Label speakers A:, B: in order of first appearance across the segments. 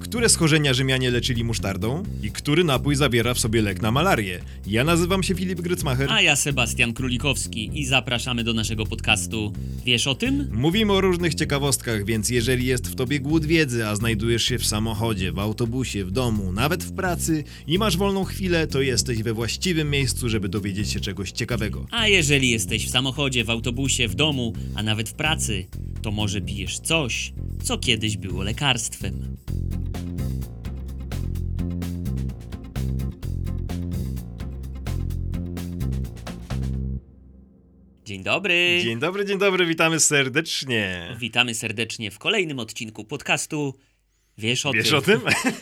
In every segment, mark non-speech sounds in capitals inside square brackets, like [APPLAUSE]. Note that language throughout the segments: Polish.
A: Które schorzenia Rzymianie leczyli musztardą i który napój zawiera w sobie lek na malarię? Ja nazywam się Filip Grycmacher.
B: A ja Sebastian Królikowski i zapraszamy do naszego podcastu. Wiesz o tym?
A: Mówimy o różnych ciekawostkach, więc jeżeli jest w tobie głód wiedzy, a znajdujesz się w samochodzie, w autobusie, w domu, nawet w pracy i masz wolną chwilę, to jesteś we właściwym miejscu, żeby dowiedzieć się czegoś ciekawego.
B: A jeżeli jesteś w samochodzie, w autobusie, w domu, a nawet w pracy, to może pijesz coś, co kiedyś było lekarstwem. Dzień dobry.
A: Dzień dobry, dzień dobry, witamy serdecznie.
B: Witamy serdecznie w kolejnym odcinku podcastu. Wiesz o
A: Wiesz
B: tym?
A: o tym?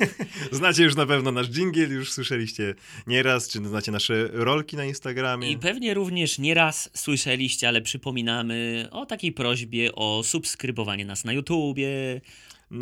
A: [LAUGHS] znacie już na pewno nasz dżingiel, już słyszeliście nieraz, czy znacie nasze rolki na Instagramie.
B: I pewnie również nieraz słyszeliście, ale przypominamy o takiej prośbie o subskrybowanie nas na YouTubie,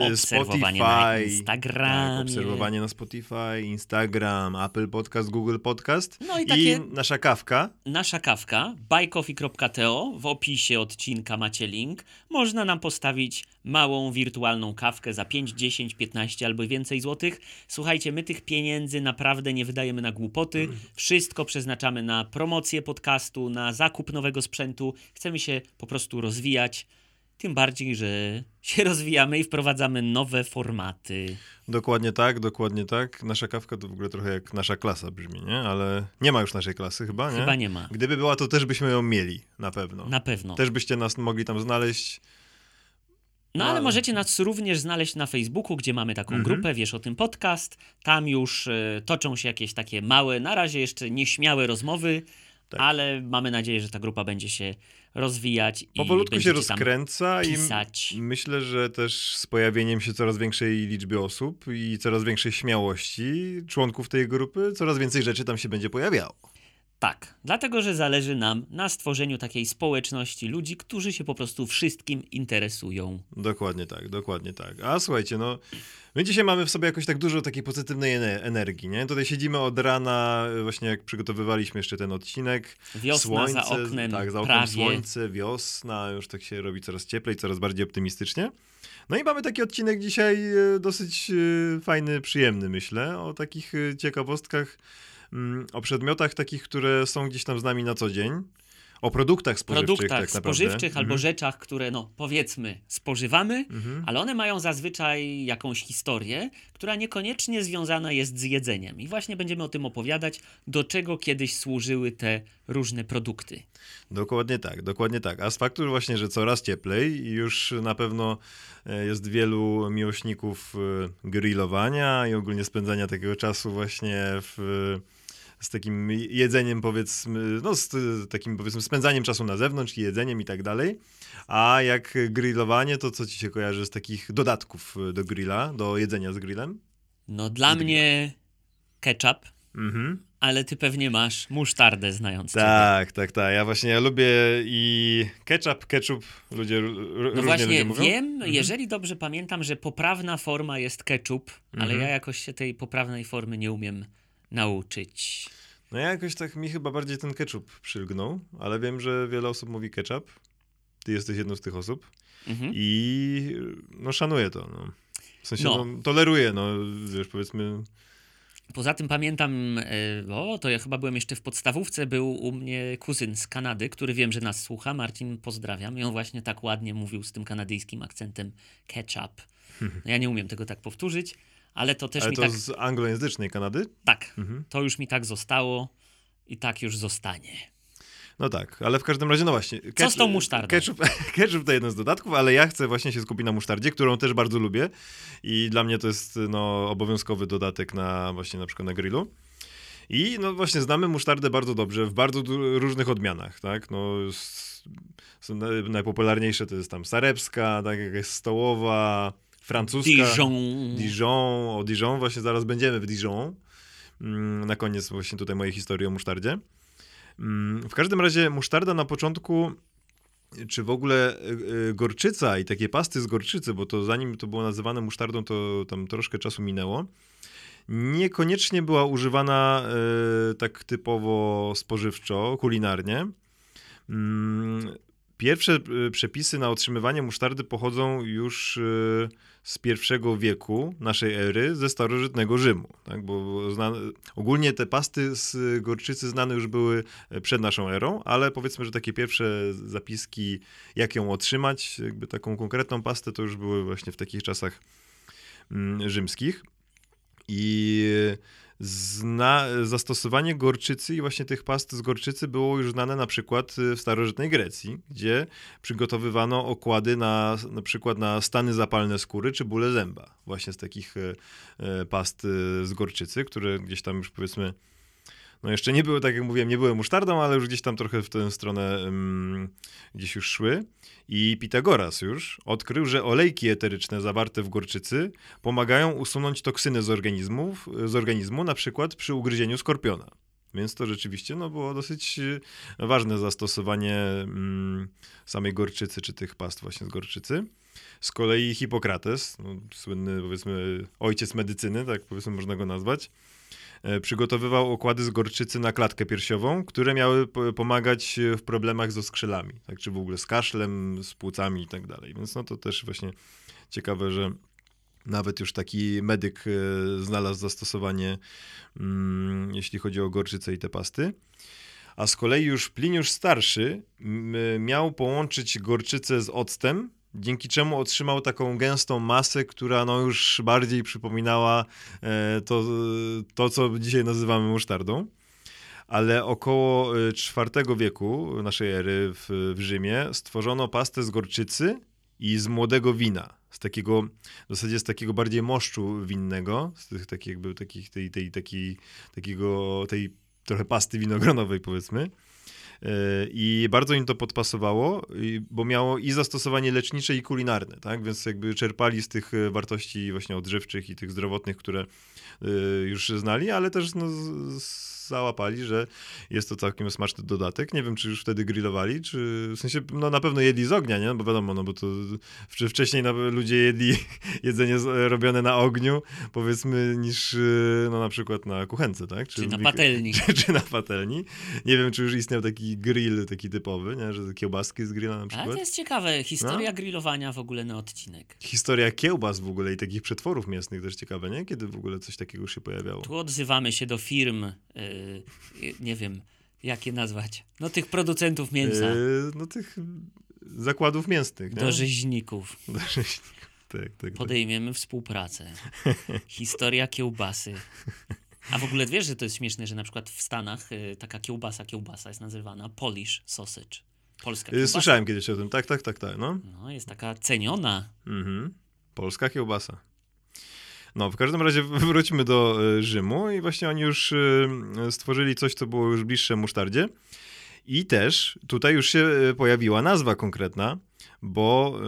B: obserwowanie na Instagramie.
A: Tak, obserwowanie na Spotify, Instagram, Apple Podcast, Google Podcast.
B: No i takie-
A: nasza kawka.
B: Nasza kawka buycoffee.to w opisie odcinka macie link. Można nam postawić małą wirtualną kawkę za 5, 10, 15 albo więcej złotych. Słuchajcie, my tych pieniędzy naprawdę nie wydajemy na głupoty. Wszystko przeznaczamy na promocję podcastu, na zakup nowego sprzętu. Chcemy się po prostu rozwijać. Tym bardziej, że się [LAUGHS] rozwijamy i wprowadzamy nowe formaty.
A: Dokładnie tak, dokładnie tak. Nasza kawka to w ogóle trochę jak nasza klasa brzmi, nie? Ale nie ma już naszej klasy chyba, nie?
B: Chyba nie ma.
A: Gdyby była, to też byśmy ją mieli, na pewno.
B: Na pewno.
A: Też byście nas mogli tam znaleźć.
B: No ale możecie nas również znaleźć na Facebooku, gdzie mamy taką
A: Mhm.
B: grupę, wiesz o tym podcast. Tam już e, toczą się jakieś takie małe, na razie jeszcze nieśmiałe rozmowy,
A: Tak.
B: ale mamy nadzieję, że ta grupa będzie się rozwijać i
A: Powolutku się rozkręca i myślę, że też z pojawieniem się coraz większej liczby osób i coraz większej śmiałości członków tej grupy, coraz więcej rzeczy tam się będzie pojawiało.
B: Tak, dlatego że zależy nam na stworzeniu takiej społeczności ludzi, którzy się po prostu wszystkim interesują.
A: Dokładnie tak, dokładnie tak. A słuchajcie, no, my dzisiaj mamy w sobie jakoś tak dużo takiej pozytywnej ene- energii, nie? Tutaj siedzimy od rana, właśnie jak przygotowywaliśmy jeszcze ten odcinek.
B: Wiosna za oknem,
A: tak, za oknem
B: prawie.
A: słońce, wiosna, już tak się robi coraz cieplej, coraz bardziej optymistycznie. No i mamy taki odcinek dzisiaj e, dosyć e, fajny, przyjemny, myślę, o takich e, ciekawostkach, o przedmiotach takich, które są gdzieś tam z nami na co dzień. O produktach spożywczych,
B: produktach
A: tak
B: spożywczych albo
A: Mhm.
B: rzeczach, które, no powiedzmy, spożywamy,
A: Mhm.
B: ale one mają zazwyczaj jakąś historię, która niekoniecznie związana jest z jedzeniem. I właśnie będziemy o tym opowiadać, do czego kiedyś służyły te różne produkty.
A: Dokładnie tak, dokładnie tak. A z faktu właśnie, że coraz cieplej i już na pewno e, jest wielu miłośników e, grillowania i ogólnie spędzania takiego czasu właśnie w, z takim jedzeniem powiedzmy, no z e, takim powiedzmy spędzaniem czasu na zewnątrz i jedzeniem i tak dalej. A jak grillowanie, to co ci się kojarzy z takich dodatków e, do grilla, do jedzenia z grillem?
B: No dla mnie ketchup,
A: Mhm.
B: ale ty pewnie masz musztardę znając ciebie.
A: Tak, tak, tak. Ja właśnie ja lubię i ketchup, ketchup, ludzie r-
B: No właśnie
A: ludzie mówią.
B: wiem,
A: Mhm.
B: jeżeli dobrze pamiętam, że poprawna forma jest ketchup, ale
A: Mhm.
B: ja jakoś się tej poprawnej formy nie umiem nauczyć.
A: No ja jakoś tak mi chyba bardziej ten ketchup przylgnął, ale wiem, że wiele osób mówi ketchup. Ty jesteś jedną z tych osób
B: Mhm.
A: i no szanuję to. No. W sensie
B: No.
A: no. toleruję, no wiesz, powiedzmy.
B: Poza tym pamiętam, e, o, to ja chyba byłem jeszcze w podstawówce, był u mnie kuzyn z Kanady, który wiem, że nas słucha, Marcin, pozdrawiam. I on właśnie tak ładnie mówił z tym kanadyjskim akcentem ketchup. [LAUGHS] No, ja nie umiem tego tak powtórzyć, ale to też
A: Ale
B: mi
A: to
B: tak,
A: z anglojęzycznej Kanady?
B: tak,
A: Mhm.
B: to już mi tak zostało i tak już zostanie.
A: No tak, ale w każdym razie, no właśnie.
B: Co z tą musztardą?
A: Ketchup, [LAUGHS] ketchup to jeden z dodatków, ale ja chcę właśnie się skupić na musztardzie, którą też bardzo lubię i dla mnie to jest no, obowiązkowy dodatek na właśnie na przykład na grillu. I no właśnie znamy musztardę bardzo dobrze w bardzo różnych odmianach, tak? No, są naj- najpopularniejsze to jest tam sarepska, tak jakaś stołowa, francuska.
B: Dijon.
A: Dijon, o Dijon, właśnie zaraz będziemy w Dijon. Mm, Na koniec właśnie tutaj mojej historii o musztardzie. Mm, W każdym razie musztarda na początku, czy w ogóle y, y, gorczyca i takie pasty z gorczycy, bo to zanim to było nazywane musztardą, to tam troszkę czasu minęło. Niekoniecznie była używana y, tak typowo spożywczo, kulinarnie. Pierwsze y, przepisy na otrzymywanie musztardy pochodzą już y, z pierwszego wieku naszej ery ze starożytnego Rzymu. Tak? Bo znane, ogólnie te pasty z gorczycy znane już były przed naszą erą, ale powiedzmy, że takie pierwsze zapiski, jak ją otrzymać, jakby taką konkretną pastę, to już były właśnie w takich czasach mm, rzymskich. I Zna, zastosowanie gorczycy i właśnie tych past z gorczycy było już znane na przykład w starożytnej Grecji, gdzie przygotowywano okłady na, na przykład na stany zapalne skóry czy bóle zęba, właśnie z takich e, e, past z gorczycy, które gdzieś tam już powiedzmy no jeszcze nie były, tak jak mówiłem, nie były musztardą, ale już gdzieś tam trochę w tę stronę um, gdzieś już szły. I Pitagoras już odkrył, że olejki eteryczne zawarte w gorczycy pomagają usunąć toksyny z, organizmów, z organizmu, na przykład przy ugryzieniu skorpiona. Więc to rzeczywiście no, było dosyć e, ważne zastosowanie mm, samej gorczycy, czy tych past właśnie z gorczycy. Z kolei Hipokrates, no, słynny powiedzmy ojciec medycyny, tak powiedzmy można go nazwać, przygotowywał okłady z gorczycy na klatkę piersiową, które miały pomagać w problemach z oskrzelami, tak, czy w ogóle z kaszlem, z płucami i tak dalej. Więc no to też właśnie ciekawe, że nawet już taki medyk e, znalazł zastosowanie, mm, jeśli chodzi o gorczycę i te pasty. A z kolei już Pliniusz Starszy miał połączyć gorczycę z octem, dzięki czemu otrzymał taką gęstą masę, która no już bardziej przypominała e, to, to co dzisiaj nazywamy musztardą. Ale około IV e, wieku naszej ery w, w Rzymie stworzono pastę z gorczycy i z młodego wina. Z takiego, w zasadzie z takiego bardziej moszczu winnego, z tych takich jakby takich, tej, tej, tej, takiego, tej trochę pasty winogronowej powiedzmy. I bardzo im to podpasowało, bo miało i zastosowanie lecznicze i kulinarne, tak? Więc jakby czerpali z tych e, wartości właśnie odżywczych i tych zdrowotnych, które e, już znali, ale też no, z, załapali, że jest to całkiem smaczny dodatek. Nie wiem, czy już wtedy grillowali, czy w sensie, no na pewno jedli z ognia, nie? Bo wiadomo, no bo to wcześniej ludzie jedli [LAUGHS] jedzenie robione na ogniu, powiedzmy, niż y, no na przykład na kuchence, tak?
B: Czy, czy na patelni. [LAUGHS]
A: Czy, czy, na patelni. Nie wiem, czy już istniał taki grill, taki typowy, nie? Że kiełbaski z grilla na przykład. Ale
B: to jest ciekawe, historia no? grillowania w ogóle na odcinek.
A: Historia kiełbas w ogóle i takich przetworów mięsnych też ciekawe, nie? Kiedy w ogóle coś takiego się pojawiało.
B: Tu odzywamy się do firm, Y, nie wiem, jak je nazwać, no tych producentów mięsa. Yy,
A: no tych zakładów mięsnych.
B: Do rzeźników.
A: Do rzeźników. Tak, tak, tak.
B: Podejmiemy tak. współpracę. Historia kiełbasy. A w ogóle wiesz, że to jest śmieszne, że na przykład w Stanach y, taka kiełbasa, kiełbasa jest nazywana Polish sausage. Polska y, kiełbasa.
A: Słyszałem kiedyś o tym, tak, tak, tak, tak. No,
B: no jest taka ceniona.
A: Mhm. Polska kiełbasa. No, w każdym razie wróćmy do e, Rzymu i właśnie oni już e, stworzyli coś, co było już bliższe musztardzie. I też tutaj już się e, pojawiła nazwa konkretna, bo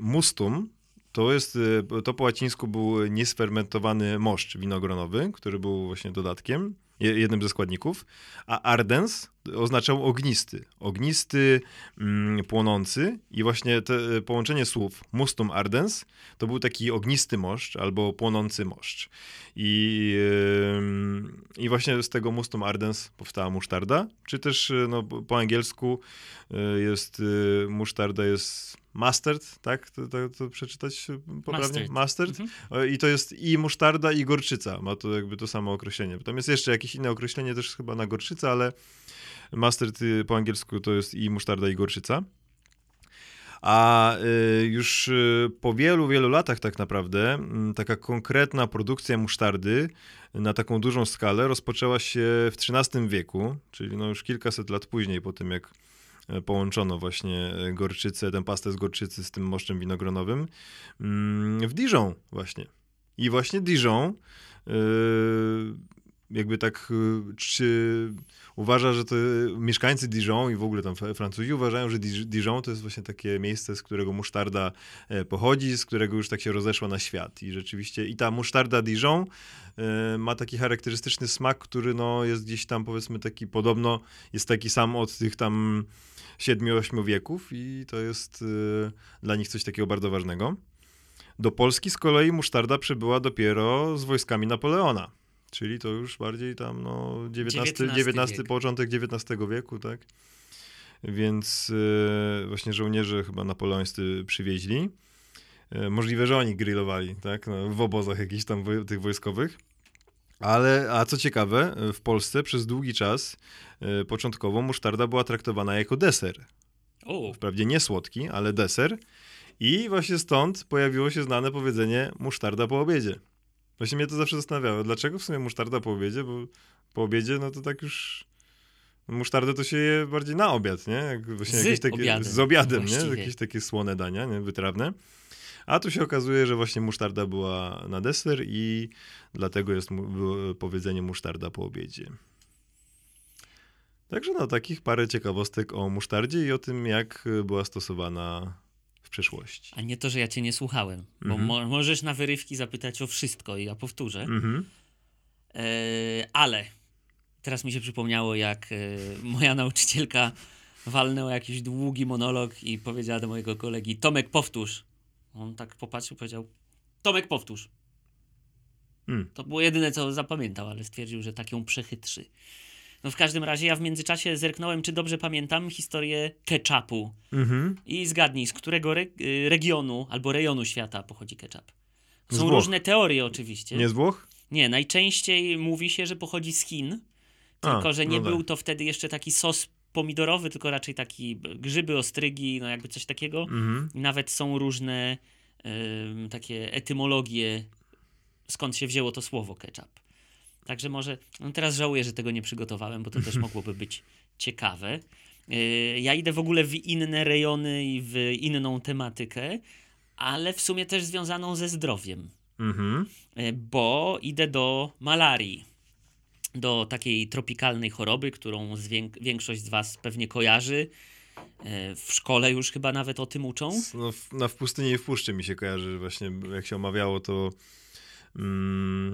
A: mustum to jest, to po łacińsku był niesfermentowany moszcz winogronowy, który był właśnie dodatkiem jednym ze składników, a ardens oznaczał ognisty. Ognisty, mm, płonący i właśnie te połączenie słów mustum ardens to był taki ognisty moszcz albo płonący moszcz. I, yy, i właśnie z tego mustum ardens powstała musztarda, czy też no, po angielsku y, jest y, musztarda jest mustard, tak? To, to, to przeczytać poprawnie? Mustard. mustard. Mhm. I to jest i musztarda, i gorczyca. Ma to jakby to samo określenie. Tam jest jeszcze jakieś inne określenie też chyba na gorczycę, ale mustard y, po angielsku to jest i musztarda, i gorczyca. A y, już y, po wielu, wielu latach tak naprawdę mm, taka konkretna produkcja musztardy na taką dużą skalę rozpoczęła się w XIII wieku, czyli no już kilkaset lat później po tym, jak E, połączono właśnie e, gorczycę, tę pastę z gorczycy z tym moszczem winogronowym mm, w Dijon właśnie. I właśnie Dijon e, jakby tak czy uważa, że to mieszkańcy Dijon i w ogóle tam Francuzi uważają, że Dijon to jest właśnie takie miejsce, z którego musztarda pochodzi, z którego już tak się rozeszła na świat. I rzeczywiście i ta musztarda Dijon ma taki charakterystyczny smak, który no jest gdzieś tam powiedzmy taki podobno jest taki sam od tych tam 7-8 wieków i to jest y, dla nich coś takiego bardzo ważnego. Do Polski z kolei musztarda przybyła dopiero z wojskami Napoleona, czyli to już bardziej tam no, XIX, XIX, początek XIX wieku, tak? Więc y, właśnie żołnierze chyba napoleońscy przywieźli. E, możliwe, że oni grillowali, tak? No, w obozach jakichś tam woj tych wojskowych. Ale, a co ciekawe, w Polsce przez długi czas y, początkowo musztarda była traktowana jako deser.
B: O.
A: Wprawdzie nie słodki, ale deser. I właśnie stąd pojawiło się znane powiedzenie musztarda po obiedzie. Właśnie mnie to zawsze zastanawiało. Dlaczego w sumie musztarda po obiedzie? Bo po obiedzie, no to tak już... Musztardę to się je bardziej na obiad, nie? Jak właśnie
B: z
A: jakieś takie,
B: obiadem.
A: Z obiadem, nie?
B: właściwie.
A: Jakieś takie słone dania, nie? Wytrawne. A tu się okazuje, że właśnie musztarda była na deser i dlatego jest mu, powiedzenie musztarda po obiedzie. Także no, takich parę ciekawostek o musztardzie i o tym, jak była stosowana w przeszłości.
B: A nie to, że ja cię nie słuchałem, bo
A: Mhm.
B: mo możesz na wyrywki zapytać o wszystko i ja powtórzę.
A: Mhm.
B: E, ale teraz mi się przypomniało, jak e, moja [LAUGHS] nauczycielka walnęła jakiś długi monolog i powiedziała do mojego kolegi: Tomek, powtórz. On tak popatrzył, powiedział: Tomek, powtórz.
A: Mm.
B: To było jedyne, co zapamiętał, ale stwierdził, że tak ją przechytrzy. No w każdym razie ja w międzyczasie zerknąłem, czy dobrze pamiętam historię ketchupu.
A: Mhm.
B: I zgadnij, z którego re y, regionu albo rejonu świata pochodzi ketchup. Są różne teorie oczywiście.
A: Nie z Włoch?
B: Nie, najczęściej mówi się, że pochodzi z Chin, tylko
A: A,
B: że nie
A: no
B: był
A: tak.
B: to wtedy jeszcze taki sos pomidorowy, tylko raczej taki grzyby, ostrygi, no jakby coś takiego.
A: Mhm.
B: Nawet są różne takie etymologie, skąd się wzięło to słowo ketchup. Także może, no teraz żałuję, że tego nie przygotowałem, bo to też [LAUGHS] mogłoby być ciekawe. Yy, ja idę w ogóle w inne rejony i w inną tematykę, ale w sumie też związaną ze zdrowiem.
A: Mhm.
B: E, bo idę do malarii. Do takiej tropikalnej choroby, którą większość z Was pewnie kojarzy. E, W szkole już chyba nawet o tym uczą.
A: No, w, no, w pustyni i w puszczy mi się kojarzy właśnie, jak się omawiało, to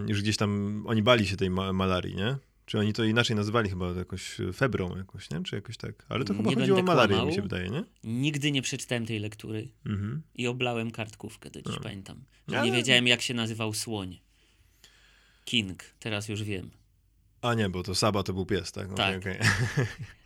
A: już gdzieś tam oni bali się tej ma malarii, nie? Czy oni to inaczej nazywali chyba jakoś febrą jakoś, nie? Czy jakoś tak? Ale to chyba
B: Nie
A: chodziło o malarię,
B: kłamał.
A: mi się wydaje, nie?
B: Nigdy nie przeczytałem tej lektury
A: Mhm.
B: i oblałem kartkówkę, do dziś
A: No.
B: pamiętam. Że
A: Ale-
B: nie wiedziałem, jak się nazywał słoń. King, teraz już wiem.
A: A nie, bo to Saba to był pies, tak?
B: Tak.
A: okej. [LAUGHS]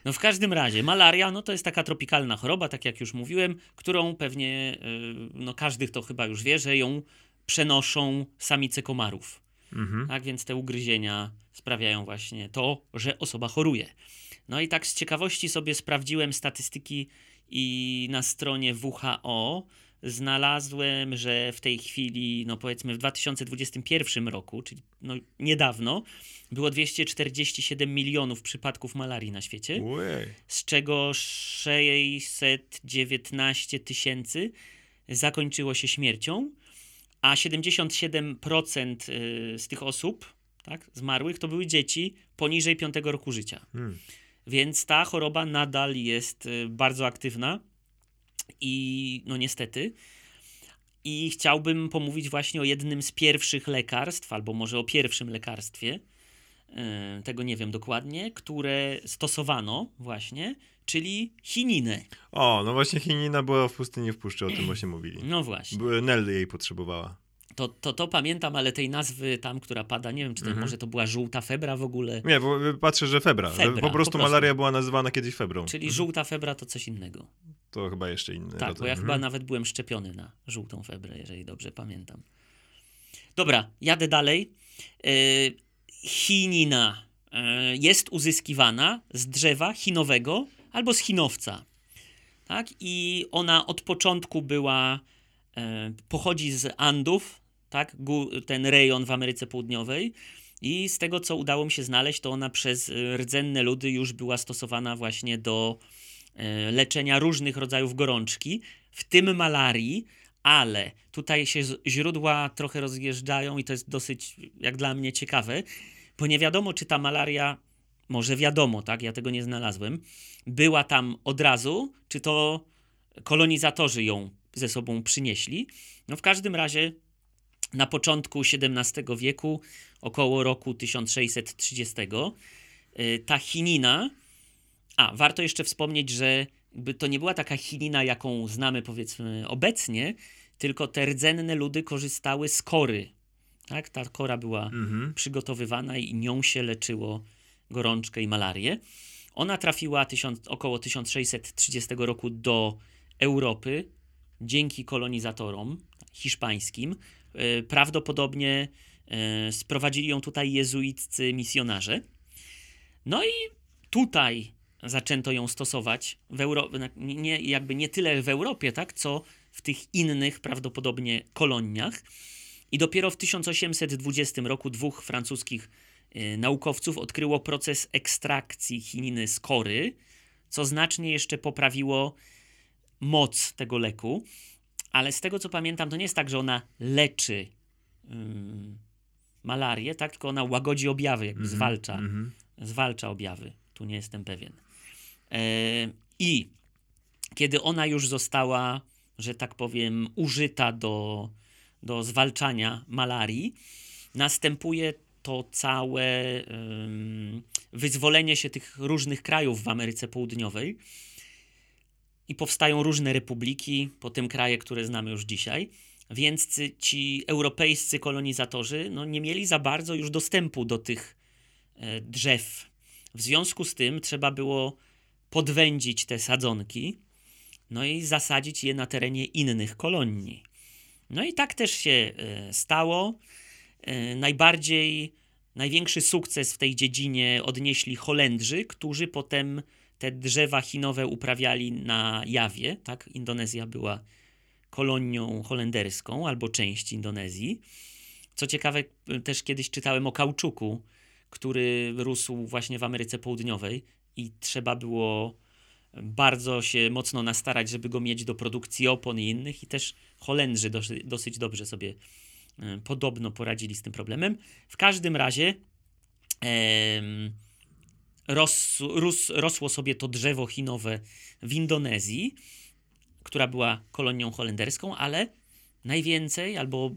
B: No w każdym razie, malaria no to jest taka tropikalna choroba, tak jak już mówiłem, którą pewnie, yy, no każdy to chyba już wie, że ją przenoszą samice komarów.
A: Mhm.
B: Tak więc te ugryzienia sprawiają właśnie to, że osoba choruje. No i tak z ciekawości sobie sprawdziłem statystyki i na stronie WHO znalazłem, że w tej chwili, no powiedzmy w 2021 roku, czyli no niedawno, było 247 milionów przypadków malarii na świecie,
A: Ujej.
B: z czego 619 tysięcy zakończyło się śmiercią, a 77% y, z tych osób tak, zmarłych to były dzieci poniżej 5 roku życia.
A: Hmm.
B: Więc ta choroba nadal jest y, bardzo aktywna i no niestety. I chciałbym pomówić właśnie o jednym z pierwszych lekarstw, albo może o pierwszym lekarstwie, y, tego nie wiem dokładnie, które stosowano właśnie, czyli chininę.
A: O, no właśnie chinina była w pustyni w puszczy, o tym właśnie mówili.
B: No właśnie.
A: Były- Nell jej potrzebowała.
B: To, to, to pamiętam, ale tej nazwy tam, która pada, nie wiem, czy to
A: Mhm.
B: może to była żółta febra w ogóle.
A: Nie, bo patrzę, że febra.
B: Febra,
A: po, prostu
B: po prostu.
A: malaria była nazywana kiedyś febrą.
B: Czyli
A: Mhm.
B: żółta febra to coś innego.
A: To chyba jeszcze inny
B: Tak,
A: rodzaj.
B: bo ja
A: Mhm.
B: chyba nawet byłem szczepiony na żółtą febrę, jeżeli dobrze pamiętam. Dobra, jadę dalej. Yy, chinina yy, jest uzyskiwana z drzewa chinowego albo z chinowca. Tak? I ona od początku była, yy, pochodzi z Andów, tak? Ten rejon w Ameryce Południowej. I z tego, co udało mi się znaleźć, to ona przez y, rdzenne ludy już była stosowana właśnie do e, leczenia różnych rodzajów gorączki, w tym malarii, ale tutaj się źródła trochę rozjeżdżają i to jest dosyć, jak dla mnie, ciekawe, bo nie wiadomo, czy ta malaria, może wiadomo, tak, ja tego nie znalazłem, była tam od razu, czy to kolonizatorzy ją ze sobą przynieśli. No w każdym razie na początku XVII wieku, około roku 1630, y, ta chinina, a, warto jeszcze wspomnieć, że to nie była taka chinina, jaką znamy powiedzmy obecnie, tylko te rdzenne ludy korzystały z kory. Tak? Ta kora była
A: Mhm.
B: przygotowywana i nią się leczyło gorączkę i malarię. Ona trafiła tysiąc, około 1630 roku do Europy dzięki kolonizatorom. hiszpańskim. E, prawdopodobnie e, sprowadzili ją tutaj jezuiccy misjonarze. No i tutaj zaczęto ją stosować w Euro... nie, jakby nie tyle w Europie, tak, co w tych innych prawdopodobnie koloniach. I dopiero w 1820 roku dwóch francuskich naukowców odkryło proces ekstrakcji chininy z kory, co znacznie jeszcze poprawiło moc tego leku. Ale z tego co pamiętam, to nie jest tak, że ona leczy malarię, tak? tylko ona łagodzi objawy, jakby mm -hmm, zwalcza, mm -hmm. zwalcza objawy. Tu nie jestem pewien. E, I kiedy ona już została, że tak powiem, użyta do, do zwalczania malarii, następuje to całe wyzwolenie się tych różnych krajów w Ameryce Południowej i powstają różne republiki, potem kraje, które znamy już dzisiaj. Więc ci europejscy kolonizatorzy no, nie mieli za bardzo już dostępu do tych e, drzew. W związku z tym trzeba było podwędzić te sadzonki, no i zasadzić je na terenie innych kolonii. No i tak też się e, stało. E, najbardziej, największy sukces w tej dziedzinie odnieśli Holendrzy, którzy potem te drzewa chinowe uprawiali na Jawie. Tak? Indonezja była kolonią holenderską albo część Indonezji. Co ciekawe, też kiedyś czytałem o kauczuku, który rósł właśnie w Ameryce Południowej i trzeba było bardzo się mocno nastarać, żeby go mieć do produkcji opon i innych i też Holendrzy dosyć, dobrze sobie podobno poradzili z tym problemem. W każdym razie ros, ros, rosło sobie to drzewo chinowe w Indonezji, która była kolonią holenderską, ale najwięcej albo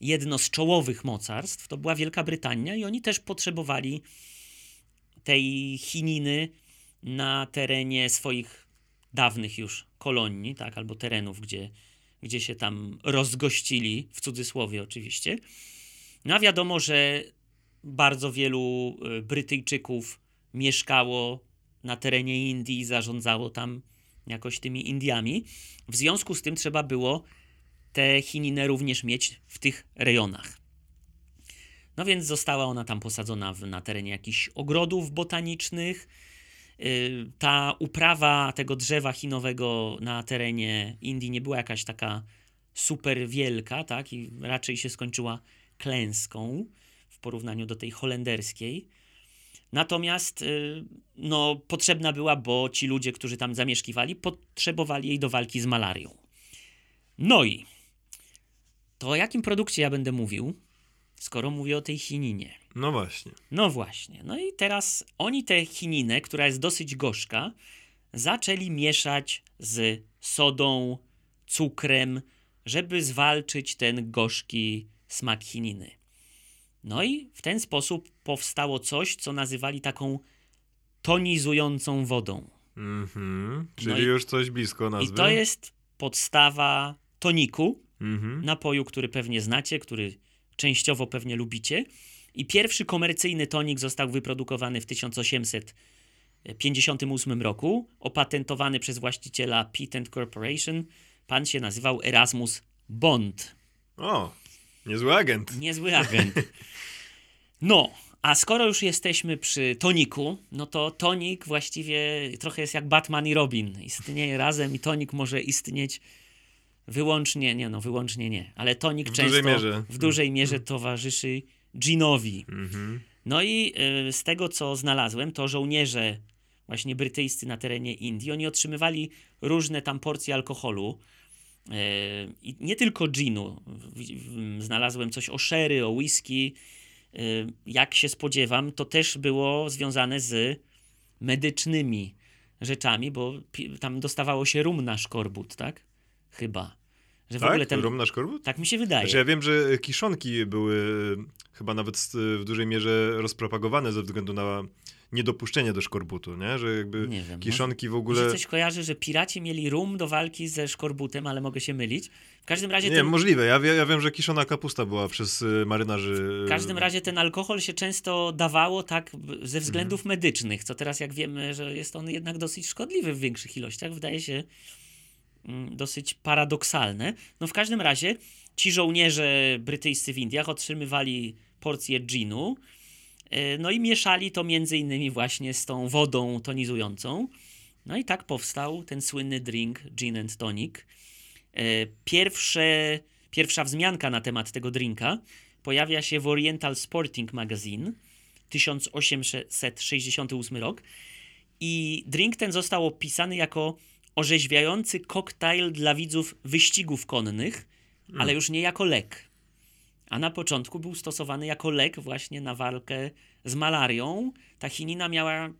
B: jedno z czołowych mocarstw to była Wielka Brytania i oni też potrzebowali tej chininy na terenie swoich dawnych już kolonii, tak, albo terenów, gdzie, gdzie się tam rozgościli, w cudzysłowie oczywiście. No a wiadomo, że bardzo wielu y, Brytyjczyków mieszkało na terenie Indii i zarządzało tam jakoś tymi Indiami. W związku z tym trzeba było tę chininę również mieć w tych rejonach. No więc została ona tam posadzona w, na terenie jakichś ogrodów botanicznych. Yy, ta uprawa tego drzewa chinowego na terenie Indii nie była jakaś taka super wielka, tak? I raczej się skończyła klęską w porównaniu do tej holenderskiej. Natomiast yy, no, potrzebna była, bo ci ludzie, którzy tam zamieszkiwali, potrzebowali jej do walki z malarią. No i to o jakim produkcie ja będę mówił? Skoro mówię o tej chininie.
A: No właśnie.
B: No właśnie. No i teraz oni tę chininę, która jest dosyć gorzka, zaczęli mieszać z sodą, cukrem, żeby zwalczyć ten gorzki smak chininy. No i w ten sposób powstało coś, co nazywali taką tonizującą wodą.
A: Mhm. Czyli no już coś blisko nazwy.
B: I to jest podstawa toniku, mhm. napoju, który pewnie znacie, który częściowo pewnie lubicie. I pierwszy komercyjny tonik został wyprodukowany w 1858 roku, opatentowany przez właściciela Patent Corporation. Pan się nazywał Erasmus Bond.
A: O, niezły agent.
B: Niezły [LAUGHS] agent. No, a skoro już jesteśmy przy toniku, no to tonik właściwie trochę jest jak Batman i Robin. Istnieje razem i tonik może istnieć wyłącznie, nie no, wyłącznie nie, ale tonik w często dużej mierze. w dużej mierze mhm. towarzyszy ginowi. Mhm. No i y, z tego, co znalazłem, to żołnierze właśnie brytyjscy na terenie Indii, oni otrzymywali różne tam porcje alkoholu, y, i nie tylko ginu. Znalazłem coś o sherry, o whisky. Y, jak się spodziewam, to też było związane z medycznymi rzeczami, bo tam dostawało się rum na szkorbut, tak? Chyba.
A: Że w tak? ogóle ten... Rum na szkorbut?
B: Tak mi się wydaje.
A: Znaczy ja wiem, że kiszonki były chyba nawet w dużej mierze rozpropagowane ze względu na niedopuszczenie do szkorbutu, nie? Że jakby nie wiem, kiszonki w ogóle...
B: Może coś kojarzy, że piraci mieli rum do walki ze szkorbutem, ale mogę się mylić. W każdym razie...
A: Nie, ten... możliwe. Ja, ja wiem, że kiszona kapusta była przez y, marynarzy...
B: W każdym razie ten alkohol się często dawało tak ze względów mhm. medycznych, co teraz jak wiemy, że jest on jednak dosyć szkodliwy w większych ilościach, wydaje się dosyć paradoksalne. No w każdym razie ci żołnierze brytyjscy w Indiach otrzymywali porcję ginu, e, no i mieszali to między innymi właśnie z tą wodą tonizującą. No i tak powstał ten słynny drink Gin and Tonic. E, pierwsze, pierwsza wzmianka na temat tego drinka pojawia się w Oriental Sporting Magazine 1868 rok i drink ten został opisany jako orzeźwiający koktajl dla widzów wyścigów konnych,
A: Hmm.
B: ale już nie jako lek. A na początku był stosowany jako lek właśnie na walkę z malarią. Ta chinina miała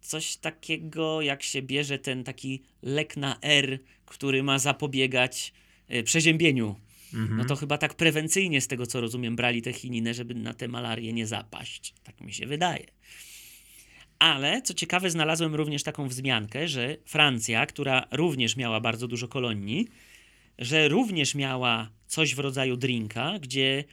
B: coś takiego, jak się bierze ten taki lek na R, który ma zapobiegać e, przeziębieniu. No to chyba tak prewencyjnie, z tego co rozumiem, brali tę chininę, żeby na tę malarię nie zapaść. Tak mi się wydaje. Ale co ciekawe, znalazłem również taką wzmiankę, że Francja, która również miała bardzo dużo kolonii, że również miała coś w rodzaju drinka, gdzie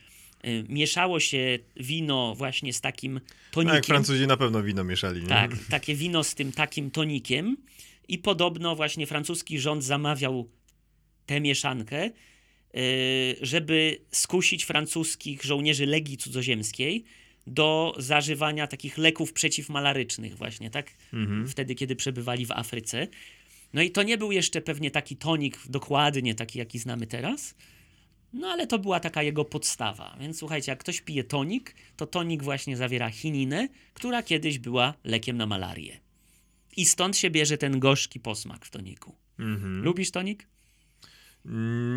B: y, mieszało się wino właśnie z takim
A: No
B: tonikiem.
A: jak Francuzi na pewno wino mieszali, nie?
B: Tak, takie wino z tym takim tonikiem i podobno właśnie francuski rząd zamawiał tę mieszankę, yy, żeby skusić francuskich żołnierzy Legii Cudzoziemskiej do zażywania takich leków przeciwmalarycznych właśnie, tak? Wtedy, kiedy przebywali w Afryce. No i to nie był jeszcze pewnie taki tonik dokładnie taki, jaki znamy teraz, no ale to była taka jego podstawa. Więc słuchajcie, jak ktoś pije tonik, to tonik właśnie zawiera chininę, która kiedyś była lekiem na malarię. I stąd się bierze ten gorzki posmak w toniku.
A: Mhm.
B: Lubisz tonik?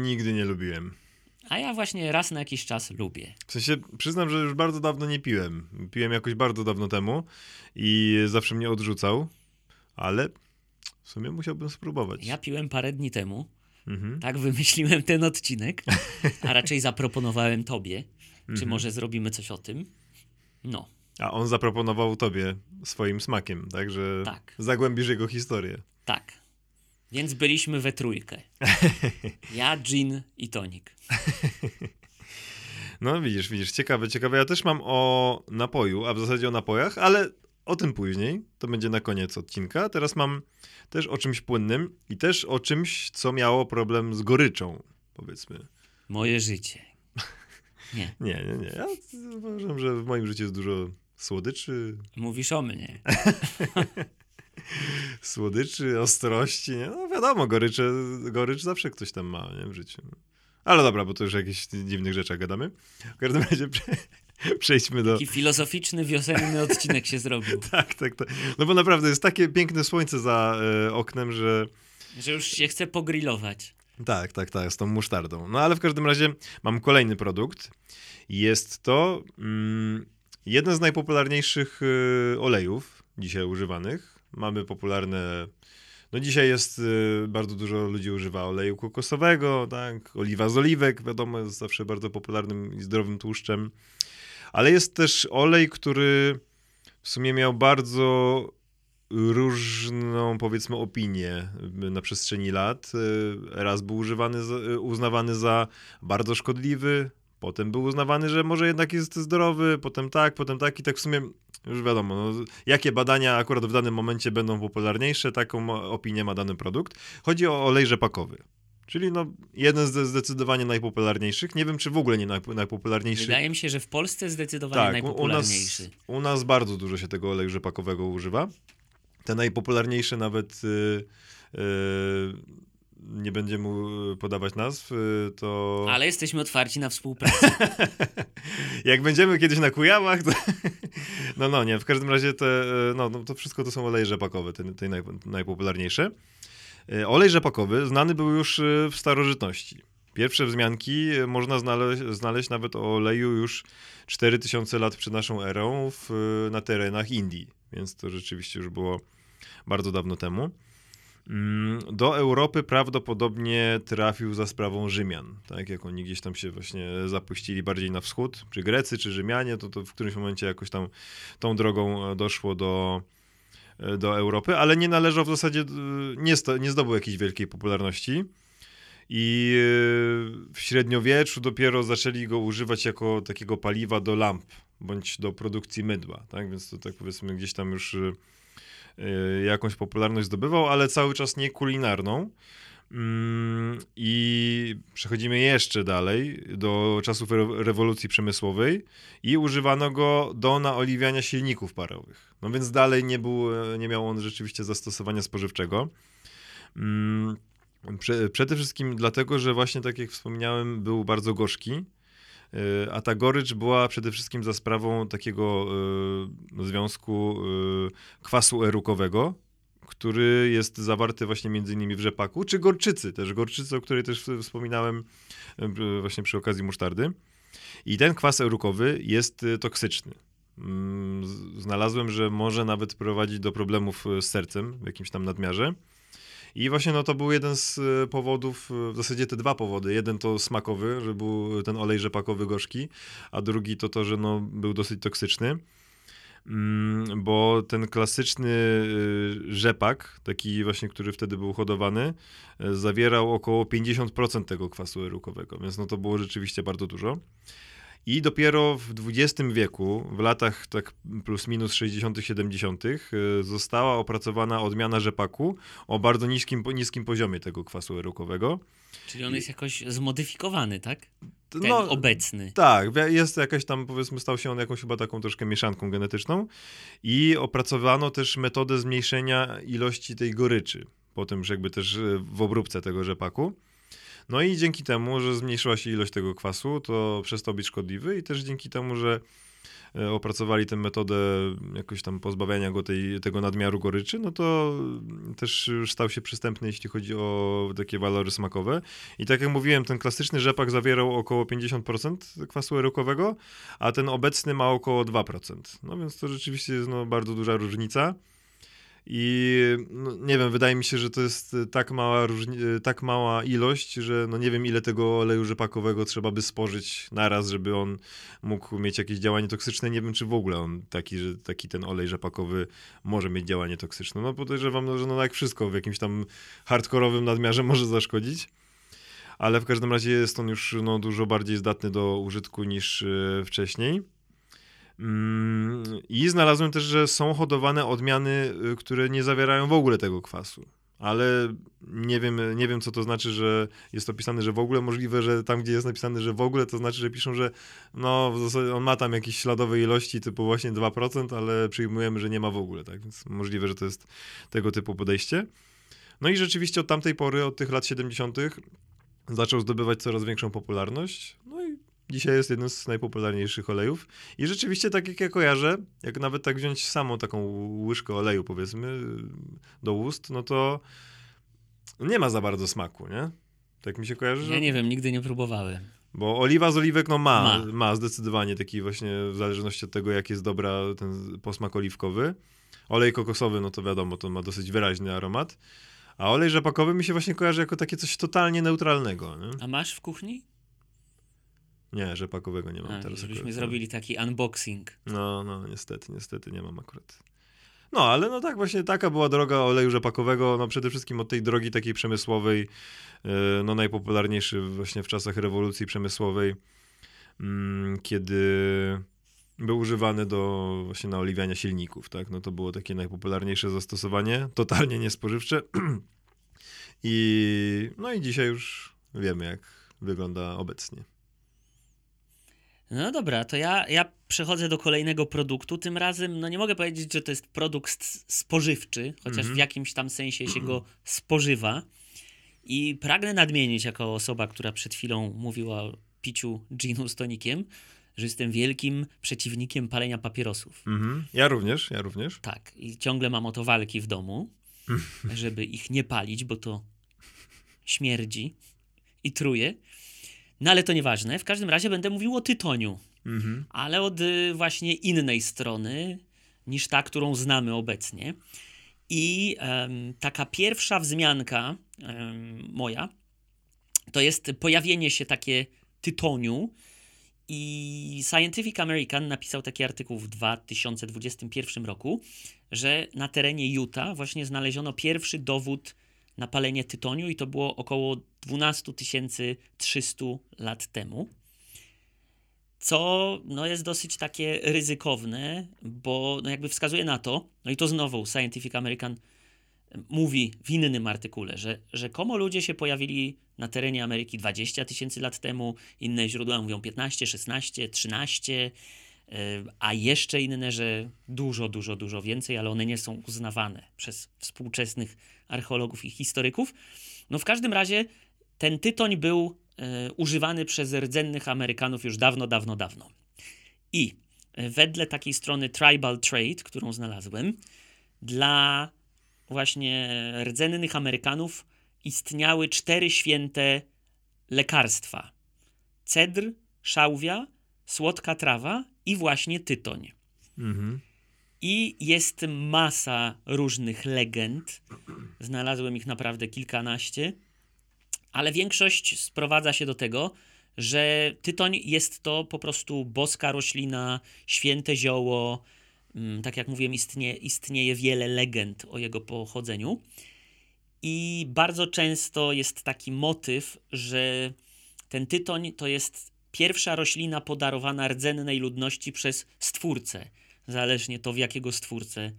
A: Nigdy nie lubiłem.
B: A ja właśnie raz na jakiś czas lubię.
A: W sensie przyznam, że już bardzo dawno nie piłem. Piłem jakoś bardzo dawno temu i zawsze mnie odrzucał, ale w sumie musiałbym spróbować.
B: Ja piłem parę dni temu,
A: Mhm.
B: tak wymyśliłem ten odcinek, a raczej zaproponowałem tobie, czy
A: Mhm.
B: może zrobimy coś o tym. No,
A: A on zaproponował tobie swoim smakiem, tak, że
B: Tak.
A: zagłębisz jego historię.
B: tak. Więc byliśmy we trójkę. [LAUGHS] Ja, gin i tonik. [LAUGHS]
A: No widzisz, widzisz, ciekawe, ciekawe. Ja też mam o napoju, a w zasadzie o napojach, ale o tym później. To będzie na koniec odcinka. Teraz mam też o czymś płynnym i też o czymś, co miało problem z goryczą, powiedzmy.
B: Moje życie. [LAUGHS] Nie,
A: Nie, nie, nie. Ja uważam, że w moim życiu jest dużo słodyczy,
B: mówisz o mnie. [LAUGHS]
A: słodyczy, ostrości. Nie? No wiadomo, gorycze, gorycz zawsze ktoś tam ma nie, w życiu. Ale dobra, bo to już o jakichś dziwnych rzeczach gadamy. W każdym razie prze, [LAUGHS] przejdźmy do...
B: Taki filozoficzny, wiosenny odcinek się zrobił. [LAUGHS]
A: Tak, tak, tak. No bo naprawdę jest takie piękne słońce za e, oknem, że
B: Że już się chce pogrillować.
A: tak, tak, tak, z tą musztardą. No ale w każdym razie mam kolejny produkt. Jest to mm, jeden z najpopularniejszych e, olejów dzisiaj używanych. Mamy popularne. No dzisiaj jest e, bardzo dużo ludzi używa oleju kokosowego, tak, oliwa z oliwek, wiadomo, jest zawsze bardzo popularnym i zdrowym tłuszczem. Ale jest też olej, który w sumie miał bardzo różną, powiedzmy, opinię na przestrzeni lat. Raz był używany, uznawany za bardzo szkodliwy, potem był uznawany, że może jednak jest zdrowy, potem tak, potem tak i tak w sumie już wiadomo, no, jakie badania akurat w danym momencie będą popularniejsze, taką opinię ma dany produkt. Chodzi o olej rzepakowy. Czyli no, jeden z zdecydowanie najpopularniejszych. Nie wiem, czy w ogóle nie najp- najpopularniejszy.
B: Wydaje mi się, że w Polsce zdecydowanie
A: Tak, u- u nas,
B: najpopularniejszy.
A: u nas bardzo dużo się tego oleju rzepakowego używa. Te najpopularniejsze nawet y, y, nie będziemy mu podawać nazw, y, to [LAUGHS]
B: Ale jesteśmy otwarci na współpracę. [LAUGHS]
A: jak będziemy kiedyś na Kujawach, to [LAUGHS] no no nie, w każdym razie te, y, no, no to wszystko to są oleje rzepakowe, te, te naj, najpopularniejsze. Y, Olej rzepakowy znany był już y, w starożytności. Pierwsze wzmianki y, można znaleźć, znaleźć nawet o oleju już 4000 lat przed naszą erą w, y, na terenach Indii, więc to rzeczywiście już było bardzo dawno temu. Mm, Do Europy prawdopodobnie trafił za sprawą Rzymian, tak jak oni gdzieś tam się właśnie zapuścili bardziej na wschód, czy Grecy, czy Rzymianie, to, to w którymś momencie jakoś tam tą drogą e, doszło do, e, do Europy, ale nie należał w zasadzie, e, nie, sto, nie zdobył jakiejś wielkiej popularności. I w średniowieczu dopiero zaczęli go używać jako takiego paliwa do lamp, bądź do produkcji mydła, tak? Więc to tak powiedzmy gdzieś tam już jakąś popularność zdobywał, ale cały czas nie kulinarną. Mm, I przechodzimy jeszcze dalej do czasów rewolucji przemysłowej i używano go do naoliwiania silników parowych. No więc dalej nie, był, nie miał on rzeczywiście zastosowania spożywczego. Mm, przede wszystkim dlatego, że właśnie tak jak wspomniałem, był bardzo gorzki. Y, a ta gorycz była przede wszystkim za sprawą takiego y, związku y, kwasu erukowego, który jest zawarty właśnie między innymi w rzepaku, czy gorczycy też, gorczycy, o której też wspominałem właśnie przy okazji musztardy. I ten kwas erukowy jest toksyczny. Mm, znalazłem, że może nawet prowadzić do problemów z sercem w jakimś tam nadmiarze. I właśnie no, to był jeden z e, powodów, e, w zasadzie te dwa powody. Jeden to smakowy, że był ten olej rzepakowy gorzki, a drugi to to, że no, był dosyć toksyczny. Mm, bo ten klasyczny e, rzepak, taki właśnie, który wtedy był hodowany, zawierał około 50% tego kwasu erukowego, więc no to było rzeczywiście bardzo dużo. I dopiero w XX wieku, w latach tak plus minus 60., 70., y, została opracowana odmiana rzepaku o bardzo niskim, niskim poziomie tego kwasu erukowego.
B: Czyli on jest jakoś zmodyfikowany, tak? Ten no, obecny.
A: Tak, jest jakaś tam, powiedzmy, stał się on jakąś chyba taką troszkę mieszanką genetyczną i opracowano też metodę zmniejszenia ilości tej goryczy, po tym, że jakby też y, w obróbce tego rzepaku. No i dzięki temu, że zmniejszyła się ilość tego kwasu, to przestał być szkodliwy i też dzięki temu, że e, opracowali tę metodę jakoś tam pozbawiania go tej, tego nadmiaru goryczy, no to też już stał się przystępny, jeśli chodzi o takie walory smakowe. I tak jak mówiłem, ten klasyczny rzepak zawierał około 50% kwasu erukowego, a ten obecny ma około 2%. No więc to rzeczywiście jest no, bardzo duża różnica. I no, nie wiem, wydaje mi się, że to jest e, tak mała, e, tak mała ilość, że no nie wiem, ile tego oleju rzepakowego trzeba by spożyć naraz, żeby on mógł mieć jakieś działanie toksyczne. Nie wiem, czy w ogóle on taki, że taki ten olej rzepakowy może mieć działanie toksyczne. No podejrzewam, no, że no jak wszystko w jakimś tam hardkorowym nadmiarze [LAUGHS] może zaszkodzić. Ale w każdym razie jest on już no, dużo bardziej zdatny do użytku niż yy, wcześniej. Mm, I znalazłem też, że są hodowane odmiany, y, które nie zawierają w ogóle tego kwasu. Ale nie wiem, nie wiem, co to znaczy, że jest opisane, że w ogóle możliwe, że tam, gdzie jest napisane, że w ogóle, to znaczy, że piszą, że no, w zasadzie on ma tam jakieś śladowe ilości, typu właśnie 2%, ale przyjmujemy, że nie ma w ogóle, tak? Więc możliwe, że to jest tego typu podejście. No i rzeczywiście od tamtej pory, od tych lat 70., zaczął zdobywać coraz większą popularność. No i Dzisiaj jest jeden z najpopularniejszych olejów. I rzeczywiście, tak jak ja kojarzę, jak nawet tak wziąć samą taką łyżkę oleju, powiedzmy, do ust, no to nie ma za bardzo smaku, nie? Tak mi się kojarzy?
B: Ja nie wiem, nigdy nie próbowałem.
A: Bo oliwa z oliwek, no ma, ma, ma zdecydowanie taki właśnie, w zależności od tego, jak jest dobra ten posmak oliwkowy. Olej kokosowy, no to wiadomo, to ma dosyć wyraźny aromat. A olej rzepakowy mi się właśnie kojarzy jako takie coś totalnie neutralnego. Nie?
B: A masz w kuchni?
A: Nie, rzepakowego nie mam
B: A,
A: teraz.
B: Żebyśmy akurat. zrobili taki unboxing.
A: No, no, niestety, niestety nie mam akurat. No, ale no tak właśnie taka była droga oleju rzepakowego, no przede wszystkim od tej drogi takiej przemysłowej, yy, no najpopularniejszy właśnie w czasach rewolucji przemysłowej, mm, kiedy był używany do właśnie naoliwiania silników, tak, no to było takie najpopularniejsze zastosowanie, totalnie niespożywcze [CLEARS THROAT] i no i dzisiaj już wiemy jak wygląda obecnie.
B: No dobra, to ja, ja przechodzę do kolejnego produktu. Tym razem, no nie mogę powiedzieć, że to jest produkt spożywczy, chociaż mm -hmm. w jakimś tam sensie się go spożywa. I pragnę nadmienić, jako osoba, która przed chwilą mówiła o piciu ginu z tonikiem, że jestem wielkim przeciwnikiem palenia papierosów.
A: Mm -hmm. Ja również, ja również.
B: Tak, i ciągle mam o to walki w domu, [LAUGHS] żeby ich nie palić, bo to śmierdzi i truje. No ale to nieważne. W każdym razie będę mówił o tytoniu. Mhm. Ale od y, właśnie innej strony niż ta, którą znamy obecnie. I um, taka pierwsza wzmianka um, moja to jest pojawienie się takie tytoniu. I Scientific American napisał taki artykuł w 2021 roku, że na terenie Utah właśnie znaleziono pierwszy dowód na palenie tytoniu i to było około 12 300 lat temu. Co no, jest dosyć takie ryzykowne, bo no, jakby wskazuje na to, no i to znowu Scientific American mówi w innym artykule, że rzekomo ludzie się pojawili na terenie Ameryki 20 tysięcy lat temu, inne źródła mówią 15, 16, 13, a jeszcze inne, że dużo, dużo, dużo więcej, ale one nie są uznawane przez współczesnych archeologów i historyków. No w każdym razie ten tytoń był e, używany przez rdzennych Amerykanów już dawno, dawno, dawno. I wedle takiej strony Tribal Trade, którą znalazłem, dla właśnie rdzennych Amerykanów istniały cztery święte lekarstwa: cedr, szałwia, słodka trawa i właśnie tytoń. Mhm. I jest masa różnych legend. Znalazłem ich naprawdę kilkanaście, ale większość sprowadza się do tego, że tytoń jest to po prostu boska roślina, święte zioło. Mm, tak jak mówiłem, istnieje, istnieje wiele legend o jego pochodzeniu. I bardzo często jest taki motyw, że ten tytoń to jest pierwsza roślina podarowana rdzennej ludności przez stwórcę, zależnie to w jakiego stwórcę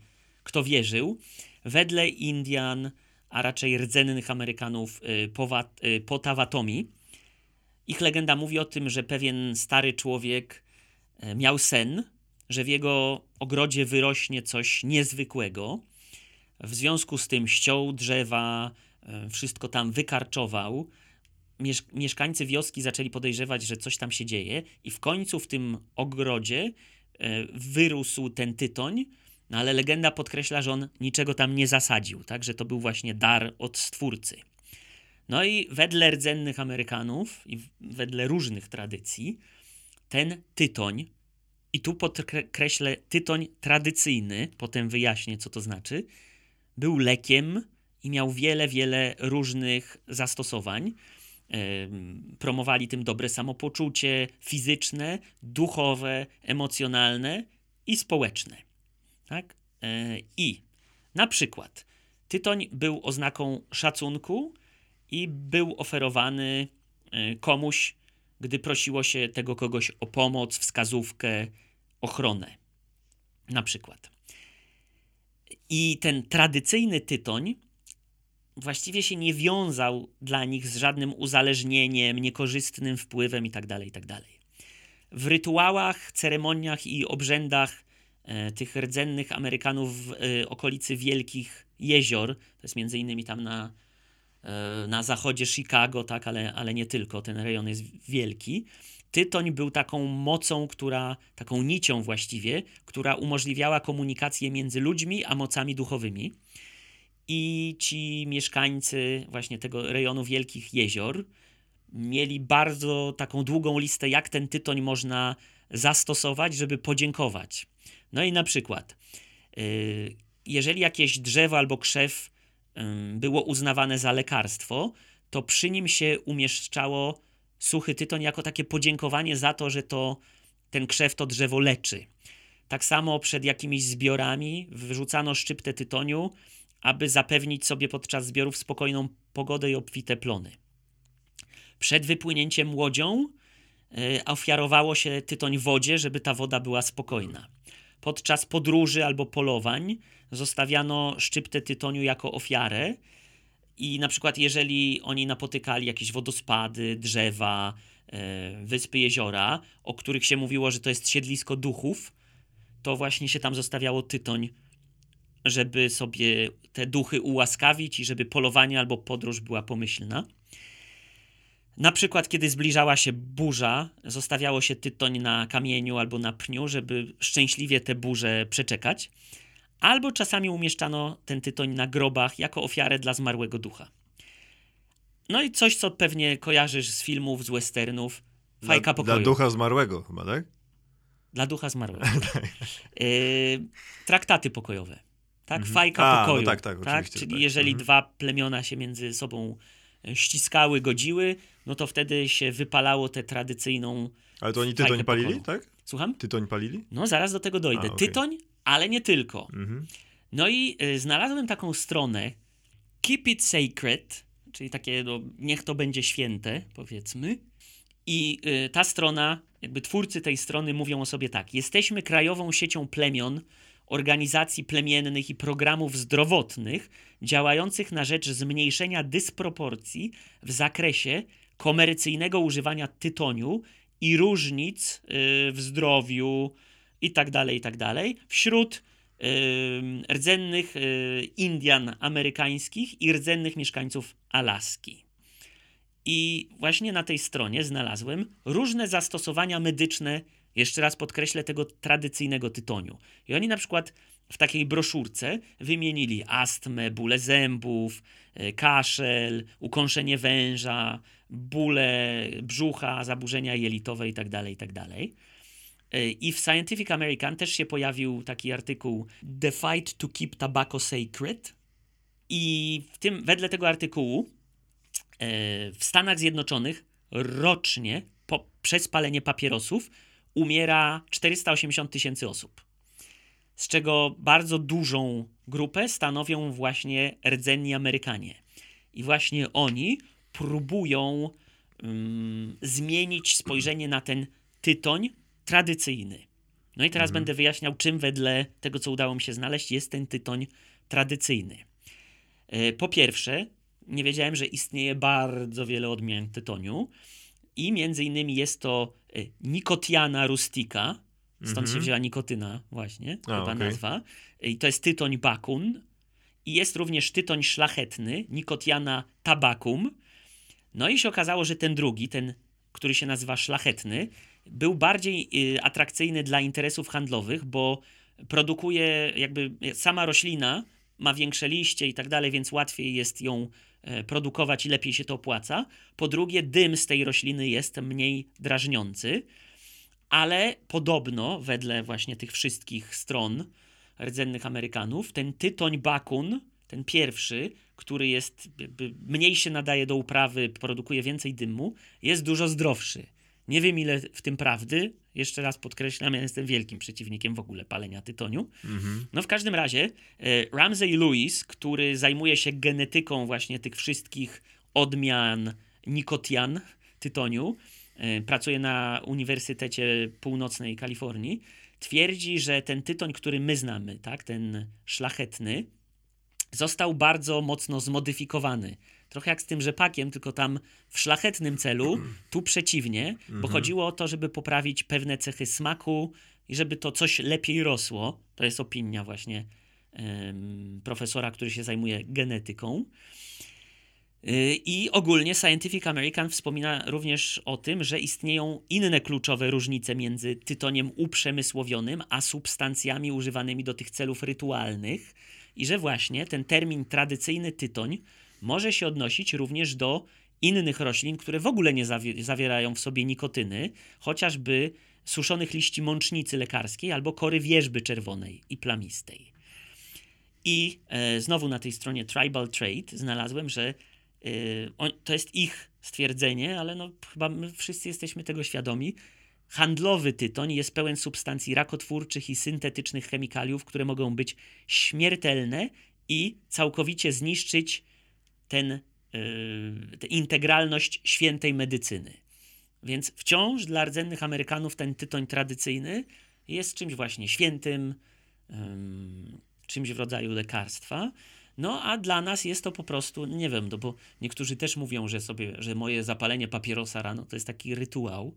B: kto wierzył. Wedle Indian, a raczej rdzennych Amerykanów y, y, Potawatomi, ich legenda mówi o tym, że pewien stary człowiek y, miał sen, że w jego ogrodzie wyrośnie coś niezwykłego. W związku z tym ściął drzewa, wszystko tam wykarczował mieszkańcy wioski zaczęli podejrzewać, że coś tam się dzieje, i w końcu w tym ogrodzie e, wyrósł ten tytoń, no ale legenda podkreśla, że on niczego tam nie zasadził, tak, że to był właśnie dar od stwórcy. No i wedle rdzennych Amerykanów i wedle różnych tradycji, ten tytoń, i tu podkreślę tytoń tradycyjny, potem wyjaśnię, co to znaczy, był lekiem i miał wiele, wiele różnych zastosowań promowali tym dobre samopoczucie fizyczne, duchowe, emocjonalne i społeczne. Tak? E, I na przykład tytoń był oznaką szacunku i był oferowany e, komuś, gdy prosiło się tego kogoś o pomoc, wskazówkę, ochronę. Na przykład. I ten tradycyjny tytoń właściwie się nie wiązał dla nich z żadnym uzależnieniem, niekorzystnym wpływem itd. Tak itd. Tak w rytuałach, ceremoniach i obrzędach e, tych rdzennych Amerykanów w e, okolicy Wielkich Jezior, to jest między innymi tam na, e, na zachodzie Chicago, tak, ale, ale nie tylko, ten rejon jest wielki. Tytoń był taką mocą, która, taką nicią właściwie, która umożliwiała komunikację między ludźmi a mocami duchowymi i ci mieszkańcy właśnie tego rejonu Wielkich Jezior mieli bardzo taką długą listę, jak ten tytoń można zastosować, żeby podziękować. No i na przykład, y, jeżeli jakieś drzewo albo krzew było uznawane za lekarstwo, to przy nim się umieszczało suchy tytoń jako takie podziękowanie za to, że to ten krzew to drzewo leczy. Tak samo przed jakimiś zbiorami wyrzucano szczyptę tytoniu, aby zapewnić sobie podczas zbiorów spokojną pogodę i obfite plony. Przed wypłynięciem łodzią y, ofiarowało się tytoń wodzie, żeby ta woda była spokojna. Podczas podróży albo polowań zostawiano szczyptę tytoniu jako ofiarę i na przykład jeżeli oni napotykali jakieś wodospady, drzewa, y, wyspy, jeziora, o których się mówiło, że to jest siedlisko duchów, to właśnie się tam zostawiało tytoń żeby sobie te duchy ułaskawić i żeby polowanie albo podróż była pomyślna. Na przykład, kiedy zbliżała się burza, zostawiało się tytoń na kamieniu albo na pniu, żeby szczęśliwie tę burzę przeczekać. Albo czasami umieszczano ten tytoń na grobach jako ofiarę dla zmarłego ducha. No i coś, co pewnie kojarzysz z filmów, z westernów. Fajka
A: dla,
B: pokoju.
A: Dla ducha zmarłego chyba, tak?
B: Dla ducha zmarłego. yy, [LAUGHS] traktaty pokojowe tak? Mhm. Fajka A, no pokoju.
A: No tak, tak, tak?
B: Czyli
A: tak.
B: jeżeli mhm. dwa plemiona się między sobą e, ściskały, godziły, no to wtedy się wypalało tę tradycyjną.
A: Ale to oni tytoń palili, pokoju. tak?
B: Słucham?
A: Tytoń palili?
B: No zaraz do tego dojdę. A, okay. Tytoń, ale nie tylko. Mhm. No i y, znalazłem taką stronę Keep It Sacred, czyli takie, no, niech to będzie święte, powiedzmy. I y, ta strona, jakby twórcy tej strony mówią o sobie tak: Jesteśmy krajową siecią plemion organizacji plemiennych i programów zdrowotnych działających na rzecz zmniejszenia dysproporcji w zakresie komercyjnego używania tytoniu i różnic yy, w zdrowiu i tak dalej, i tak wśród yy, rdzennych yy, Indian amerykańskich i rdzennych mieszkańców Alaski. I właśnie na tej stronie znalazłem różne zastosowania medyczne, jeszcze raz podkreślę, tego tradycyjnego tytoniu. I oni na przykład w takiej broszurce wymienili astmę, bóle zębów, e, kaszel, ukąszenie węża, bóle brzucha, zaburzenia jelitowe itd., itd. I w Scientific American też się pojawił taki artykuł The Fight to Keep Tobacco Sacred. I w tym, wedle tego artykułu e, w Stanach Zjednoczonych rocznie po, przez palenie papierosów umiera 480 tysięcy osób. Z czego bardzo dużą grupę stanowią właśnie rdzenni Amerykanie. I właśnie oni próbują um, zmienić spojrzenie na ten tytoń tradycyjny. No i teraz mhm. będę wyjaśniał, czym wedle tego, co udało mi się znaleźć, jest ten tytoń tradycyjny. E, po pierwsze, nie wiedziałem, że istnieje bardzo wiele odmian tytoniu i między innymi jest to e, Nicotiana rustica, stąd się mhm. wzięła nikotyna właśnie, A, chyba okay. nazwa. I to jest tytoń bakun i jest również tytoń szlachetny, Nicotiana tabacum. No i się okazało, że ten drugi, ten, który się nazywa szlachetny, był bardziej y, atrakcyjny dla interesów handlowych, bo produkuje jakby sama roślina ma większe liście i tak dalej, więc łatwiej jest ją produkować i lepiej się to opłaca. Po drugie, dym z tej rośliny jest mniej drażniący, ale podobno, wedle właśnie tych wszystkich stron rdzennych Amerykanów, ten tytoń bakun, ten pierwszy, który jest mniej się nadaje do uprawy, produkuje więcej dymu, jest dużo zdrowszy. Nie wiem, ile w tym prawdy. Jeszcze raz podkreślam, ja jestem wielkim przeciwnikiem w ogóle palenia tytoniu. Mhm. No w każdym razie e, Ramsey Lewis, który zajmuje się genetyką właśnie tych wszystkich odmian nikotian tytoniu, e, pracuje na Uniwersytecie Północnej Kalifornii, twierdzi, że ten tytoń, który my znamy, tak, ten szlachetny, został bardzo mocno zmodyfikowany Trochę jak z tym rzepakiem, tylko tam w szlachetnym celu, tu przeciwnie, bo mhm. chodziło o to, żeby poprawić pewne cechy smaku i żeby to coś lepiej rosło. To jest opinia właśnie profesora, który się zajmuje genetyką. Y, I ogólnie Scientific American wspomina również o tym, że istnieją inne kluczowe różnice między tytoniem uprzemysłowionym a substancjami używanymi do tych celów rytualnych, i że właśnie ten termin tradycyjny tytoń może się odnosić również do innych roślin, które w ogóle nie zawierają w sobie nikotyny, chociażby suszonych liści mącznicy lekarskiej albo kory wierzby czerwonej i plamistej. I e, znowu na tej stronie Tribal Trade znalazłem, że e, on, to jest ich stwierdzenie, ale no, chyba my wszyscy jesteśmy tego świadomi. Handlowy tytoń jest pełen substancji rakotwórczych i syntetycznych chemikaliów, które mogą być śmiertelne i całkowicie zniszczyć ten, yy, tę integralność świętej medycyny. Więc wciąż dla rdzennych Amerykanów ten tytoń tradycyjny jest czymś właśnie świętym, czymś w rodzaju lekarstwa. No a dla nas jest to po prostu, nie wiem, no bo niektórzy też mówią, że sobie, że moje zapalenie papierosa rano to jest taki rytuał.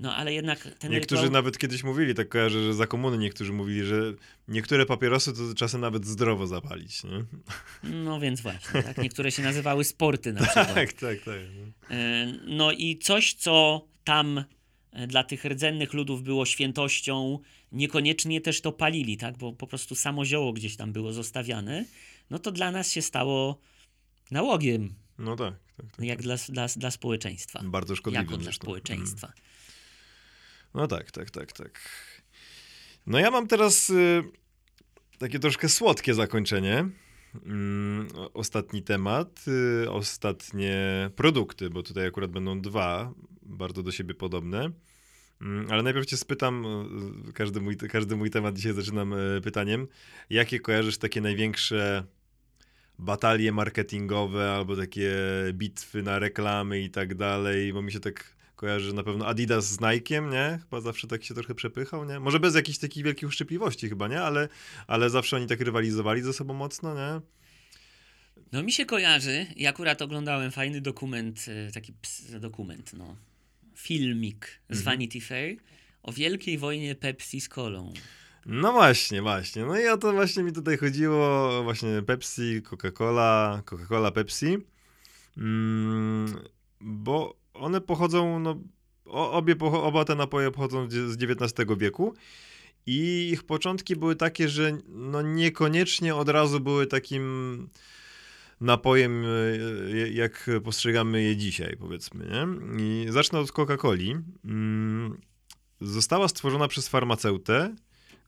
B: No ale jednak ten
A: Niektórzy
B: rytuał...
A: nawet kiedyś mówili, tak kojarzę, że za komuny niektórzy mówili, że niektóre papierosy to czasem nawet zdrowo zapalić, nie?
B: No więc właśnie, [LAUGHS] tak? Niektóre się nazywały sporty na przykład.
A: tak, tak, tak.
B: No. E, no i coś, co tam e, dla tych rdzennych ludów było świętością, niekoniecznie też to palili, tak? Bo po prostu samo zioło gdzieś tam było zostawiane, no to dla nas się stało nałogiem.
A: No tak. tak, tak
B: jak
A: tak.
B: Dla, dla, dla społeczeństwa.
A: Bardzo szkodliwym.
B: Jako dla społeczeństwa. Mm.
A: No tak, tak, tak, tak. No ja mam teraz y, takie troszkę słodkie zakończenie. Mm, ostatni temat, y, ostatnie produkty, bo tutaj akurat będą dwa, bardzo do siebie podobne. Mm, ale najpierw cię spytam, y, każdy mój, każdy mój temat dzisiaj zaczynam y, pytaniem, jakie kojarzysz takie największe batalie marketingowe albo takie bitwy na reklamy i tak dalej, bo mi się tak kojarzy na pewno Adidas z Nike'iem, nie? Chyba zawsze tak się trochę przepychał, nie? Może bez jakiejś takiej wielkiej uszczypliwości chyba, nie? Ale, ale zawsze oni tak rywalizowali ze sobą mocno, nie?
B: No mi się kojarzy, i akurat oglądałem fajny dokument, e, taki ps, dokument, no, filmik z
A: Mhm.
B: Vanity Fair o wielkiej wojnie Pepsi z kolą.
A: No właśnie, właśnie. No i o to właśnie mi tutaj chodziło. Właśnie Pepsi, Coca-Cola, Coca-Cola, Pepsi. Mm, bo one pochodzą, no, obie, oba te napoje pochodzą z XIX wieku. I ich początki były takie, że no niekoniecznie od razu były takim napojem, e, jak postrzegamy je dzisiaj, powiedzmy. Nie? I zacznę od Coca-Coli. Mm, Została stworzona przez farmaceutę,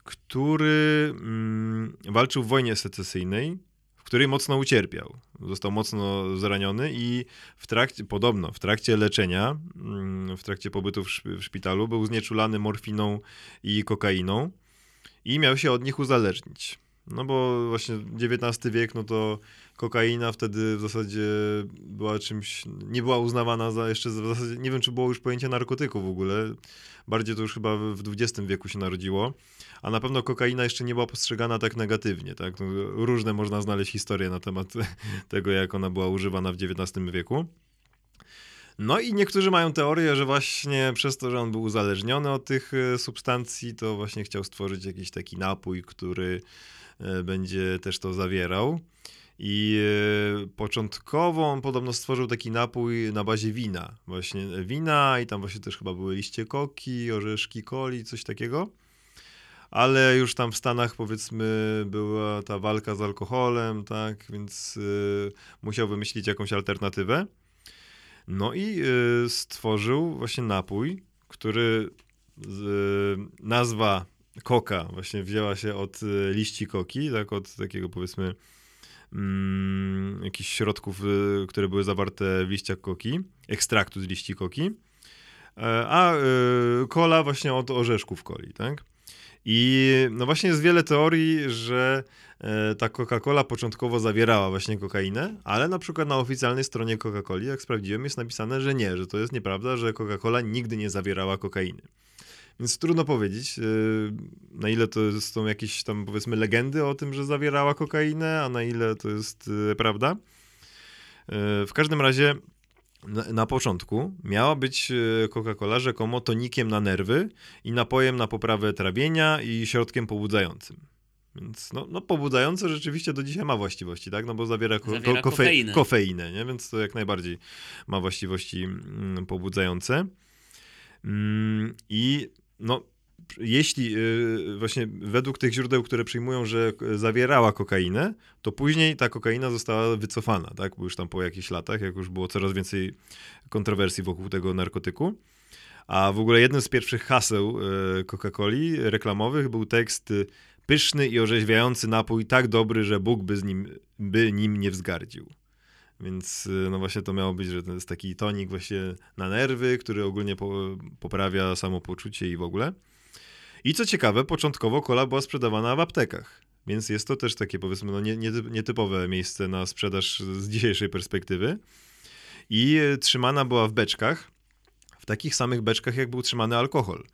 A: który mm, walczył w wojnie secesyjnej, której mocno ucierpiał. Został mocno zraniony i w trakcie, podobno, w trakcie leczenia, mm, w trakcie pobytu w, szp- w szpitalu, był znieczulany morfiną i kokainą i miał się od nich uzależnić. No bo właśnie XIX wiek, no to kokaina wtedy w zasadzie była czymś, nie była uznawana za jeszcze, w zasadzie, nie wiem czy było już pojęcie narkotyku w ogóle, bardziej to już chyba w XX wieku się narodziło, a na pewno kokaina jeszcze nie była postrzegana tak negatywnie, tak? No, różne można znaleźć historie na temat [LAUGHS] tego, jak ona była używana w XIX wieku. No i niektórzy mają teorię, że właśnie przez to, że on był uzależniony od tych e, substancji, to właśnie chciał stworzyć jakiś taki napój, który e, będzie też to zawierał. I e, początkowo on podobno stworzył taki napój na bazie wina. Właśnie wina i tam właśnie też chyba były liście koki, orzeszki coli, coś takiego. Ale już tam w Stanach powiedzmy była ta walka z alkoholem, tak, więc y, musiał wymyślić jakąś alternatywę. No i y, stworzył właśnie napój, który z, nazwa koka właśnie wzięła się od y, liści koki, tak, od takiego powiedzmy mm, jakichś środków, y, które były zawarte w liściach koki, ekstraktu z liści koki, e, a y, kola właśnie od orzeszków coli, tak? I no właśnie jest wiele teorii, że e, ta Coca-Cola początkowo zawierała właśnie kokainę, ale na przykład na oficjalnej stronie Coca-Coli, jak sprawdziłem, jest napisane, że nie, że to jest nieprawda, że Coca-Cola nigdy nie zawierała kokainy. Więc trudno powiedzieć, e, na ile to są jakieś tam powiedzmy legendy o tym, że zawierała kokainę, a na ile to jest e, prawda. W każdym razie na, na początku miała być e, Coca-Cola rzekomo tonikiem na nerwy i napojem na poprawę trawienia i środkiem pobudzającym. Więc no, no pobudzające rzeczywiście do dzisiaj ma właściwości, tak? No bo zawiera, ko-
B: Zawiera
A: ko-
B: kofeinę.
A: kofeinę, nie? Więc to jak najbardziej ma właściwości mm, pobudzające. Mm, I no, jeśli y, właśnie według tych źródeł, które przyjmują, że zawierała kokainę, to później ta kokaina została wycofana, tak? Bo już tam po jakichś latach, jak już było coraz więcej kontrowersji wokół tego narkotyku. A w ogóle jednym z pierwszych haseł y, Coca-Coli reklamowych był tekst y, pyszny i orzeźwiający napój, tak dobry, że Bóg by, z nim, by nim nie wzgardził. Więc no właśnie to miało być, że to jest taki tonik właśnie na nerwy, który ogólnie po, poprawia samopoczucie i w ogóle. I co ciekawe, początkowo kola była sprzedawana w aptekach. Więc jest to też takie powiedzmy no nie, nie, nietypowe miejsce na sprzedaż z dzisiejszej perspektywy. I trzymana była w beczkach, w takich samych beczkach, jak był trzymany alkohol.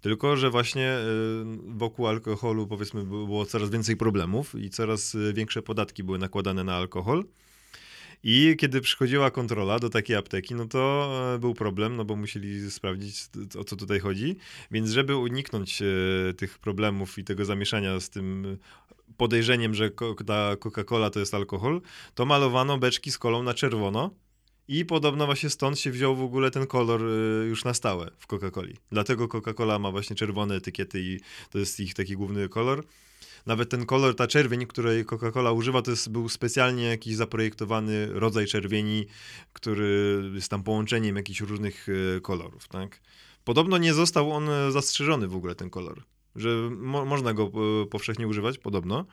A: Tylko, że właśnie y, wokół alkoholu powiedzmy było coraz więcej problemów i coraz y, większe podatki były nakładane na alkohol. I kiedy przychodziła kontrola do takiej apteki, no to e, był problem, no bo musieli sprawdzić, o co tutaj chodzi. Więc żeby uniknąć e, tych problemów i tego zamieszania z tym podejrzeniem, że ta Coca-Cola to jest alkohol, to malowano beczki z kolą na czerwono. I podobno właśnie stąd się wziął w ogóle ten kolor e, już na stałe w Coca-Coli. Dlatego Coca-Cola ma właśnie czerwone etykiety i to jest ich taki główny kolor. Nawet ten kolor, ta czerwień, której Coca-Cola używa, to jest, był specjalnie jakiś zaprojektowany rodzaj czerwieni, który jest tam połączeniem jakichś różnych e, kolorów, tak? Podobno nie został on e, zastrzeżony w ogóle, ten kolor. Że mo można go e, powszechnie używać, podobno.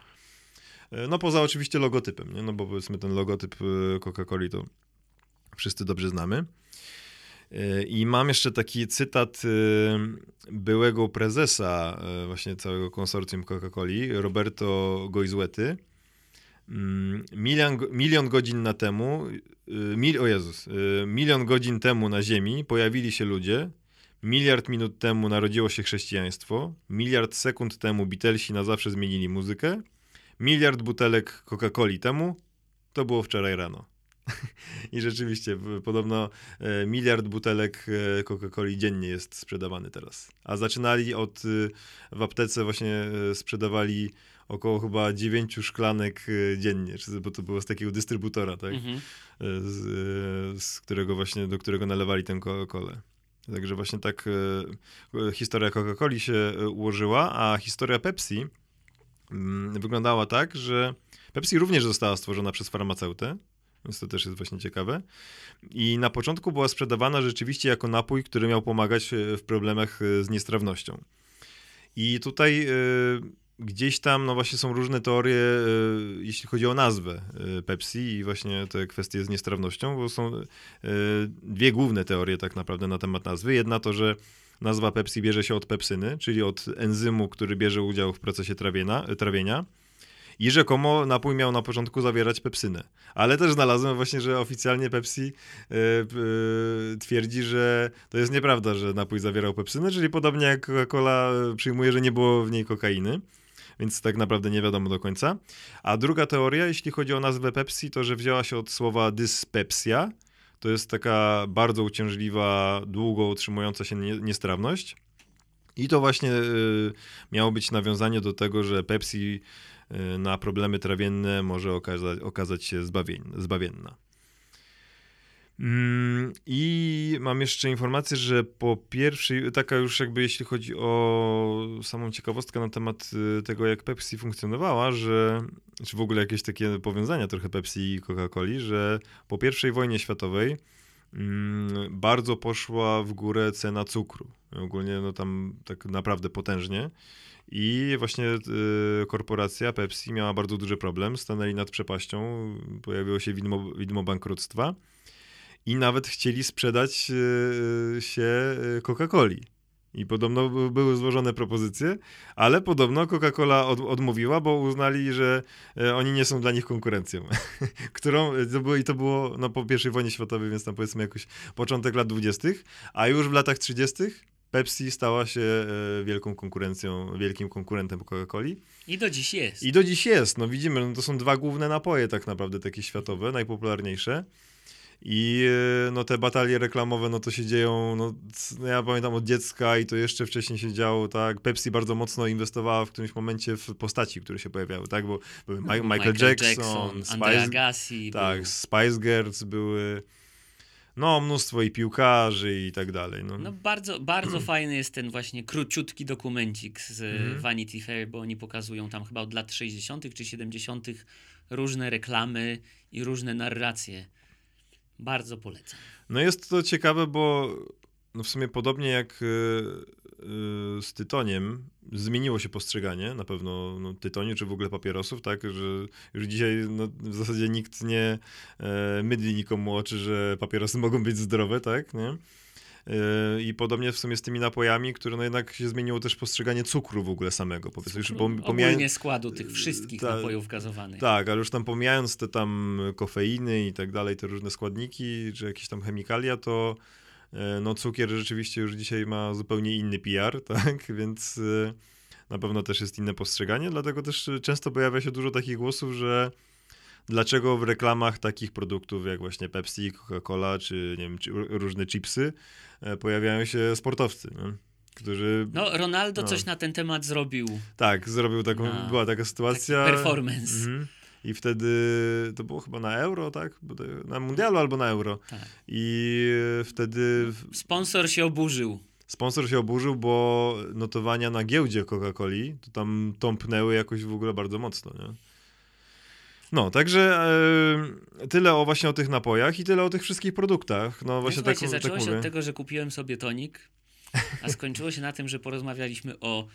A: No poza oczywiście logotypem, nie? No bo powiedzmy ten logotyp Coca-Coli to wszyscy dobrze znamy. I mam jeszcze taki cytat e, byłego prezesa e, właśnie całego konsorcjum Coca-Coli, Roberto Goizuety. Mm, milion, milion godzin na temu, y, mil, o Jezus, y, milion godzin temu na Ziemi pojawili się ludzie, miliard minut temu narodziło się chrześcijaństwo, miliard sekund temu Beatlesi na zawsze zmienili muzykę, miliard butelek Coca-Coli temu to było wczoraj rano. [LAUGHS] I rzeczywiście, podobno e, miliard butelek e, Coca-Coli dziennie jest sprzedawany teraz. A zaczynali od, y, w aptece właśnie e, sprzedawali około chyba dziewięciu szklanek dziennie, bo to było z takiego dystrybutora, tak? Mhm. Z, z, którego właśnie, do którego nalewali tę Coca-Colę. Także właśnie tak historia Coca-Coli się ułożyła, a historia Pepsi mm, wyglądała tak, że Pepsi również została stworzona przez farmaceutę, więc to też jest właśnie ciekawe. I na początku była sprzedawana rzeczywiście jako napój, który miał pomagać e, w problemach e, z niestrawnością. I tutaj y, gdzieś tam, no właśnie są różne teorie, jeśli chodzi o nazwę Pepsi i właśnie te kwestie z niestrawnością, bo są dwie główne teorie tak naprawdę na temat nazwy. Jedna to, że nazwa Pepsi bierze się od pepsyny, czyli od enzymu, który bierze udział w procesie trawienia, trawienia i rzekomo napój miał na początku zawierać pepsynę. Ale też znalazłem właśnie, że oficjalnie Pepsi yy, yy, twierdzi, że to jest nieprawda, że napój zawierał pepsynę, czyli podobnie jak Coca-Cola przyjmuje, że nie było w niej kokainy więc tak naprawdę nie wiadomo do końca. A druga teoria, jeśli chodzi o nazwę Pepsi, to że wzięła się od słowa dyspepsia. To jest taka bardzo uciążliwa, długo utrzymująca się niestrawność. I to właśnie miało być nawiązanie do tego, że Pepsi na problemy trawienne może okazać, okazać się zbawienna. Mm, I mam jeszcze informację, że po pierwszej, taka już jakby jeśli chodzi o samą ciekawostkę na temat y, tego, jak Pepsi funkcjonowała, że, czy w ogóle jakieś takie powiązania trochę Pepsi i Coca-Coli, że po pierwszej wojnie światowej mm, bardzo poszła w górę cena cukru. Ogólnie no tam tak naprawdę potężnie. I właśnie y, korporacja Pepsi miała bardzo duży problem, stanęli nad przepaścią, pojawiło się widmo, widmo bankructwa i nawet chcieli sprzedać y, się y, Coca-Coli. I podobno były złożone propozycje, ale podobno Coca-Cola od, odmówiła, bo uznali, że y, oni nie są dla nich konkurencją. [LAUGHS] Którą to było, i to było no, po I wojnie światowej, więc tam powiedzmy jakoś początek lat 20., a już w latach 30. Pepsi stała się e, wielką konkurencją, wielkim konkurentem Coca-Coli.
B: I do dziś jest.
A: I do dziś jest. No widzimy, no to są dwa główne napoje tak naprawdę takie światowe, najpopularniejsze. I e, no te batalie reklamowe, no to się dzieją, no, no ja pamiętam od dziecka i to jeszcze wcześniej się działo, tak, Pepsi bardzo mocno inwestowała w którymś momencie w postaci, które się pojawiały, tak, bo były Michael, Michael Jackson, Jackson
B: Spice, Agassi,
A: tak, był... Spice Girls były, no, mnóstwo i piłkarzy i tak dalej. No,
B: no bardzo, bardzo [CLEARS THROAT] fajny jest ten właśnie króciutki dokumencik z mm. Vanity Fair, bo oni pokazują tam chyba od lat 60. czy 70. różne reklamy i różne narracje. Bardzo polecam.
A: No jest to ciekawe, bo no w sumie podobnie jak Y, z tytoniem zmieniło się postrzeganie na pewno no, tytoniu, czy w ogóle papierosów, tak, że już dzisiaj no, w zasadzie nikt nie e, mydli nikomu oczy, że papierosy [LAUGHS] mogą być zdrowe, tak, nie? E, I podobnie w sumie z tymi napojami, które no jednak się zmieniło też postrzeganie cukru w ogóle samego.
B: Powiedzmy, już pomijając... Składu tych wszystkich ta, napojów gazowanych.
A: Tak, ale już tam pomijając te tam kofeiny i tak dalej, te różne składniki, czy jakieś tam chemikalia, to no cukier rzeczywiście już dzisiaj ma zupełnie inny PR, [LAUGHS] tak, więc e, na pewno też jest inne postrzeganie, dlatego też często pojawia się dużo takich głosów, że dlaczego w reklamach takich produktów jak właśnie Pepsi, Coca-Cola czy, nie wiem, czy różne chipsy e, pojawiają się sportowcy, no, którzy...
B: No, Ronaldo no, coś na ten temat zrobił.
A: Tak, zrobił taką, była taka sytuacja.
B: performance. Mhm.
A: I wtedy to było chyba na euro, tak? Na mundialu albo na euro. Tak. I wtedy.
B: Sponsor się oburzył.
A: Sponsor się oburzył, bo notowania na giełdzie Coca-Coli to tam tąpnęły jakoś w ogóle bardzo mocno, nie? No, także e, tyle o właśnie o tych napojach i tyle o tych wszystkich produktach. No właśnie
B: tak, zaczęło tak się od tego, że kupiłem sobie tonik, a skończyło się na tym, że porozmawialiśmy o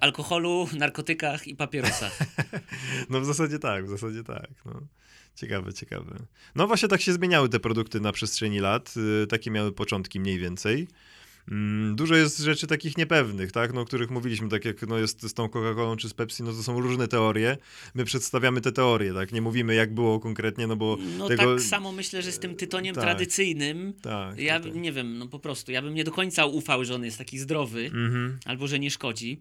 B: alkoholu, narkotykach i papierosach. [LAUGHS]
A: no w zasadzie tak, w zasadzie tak. No. Ciekawe, ciekawe. No właśnie tak się zmieniały te produkty na przestrzeni lat. Y, takie miały początki mniej więcej. Mm, dużo jest rzeczy takich niepewnych, tak, no, o których mówiliśmy, tak jak no, jest z tą Coca-Colą czy z Pepsi, no to są różne teorie. My przedstawiamy te teorie, tak, nie mówimy jak było konkretnie, no bo
B: No
A: tego...
B: tak samo myślę, że z tym tytoniem
A: Tak.
B: tradycyjnym,
A: Tak,
B: ja
A: tak, tak.
B: nie wiem, no po prostu, ja bym nie do końca ufał, że on jest taki zdrowy,
A: Mhm.
B: albo że nie szkodzi.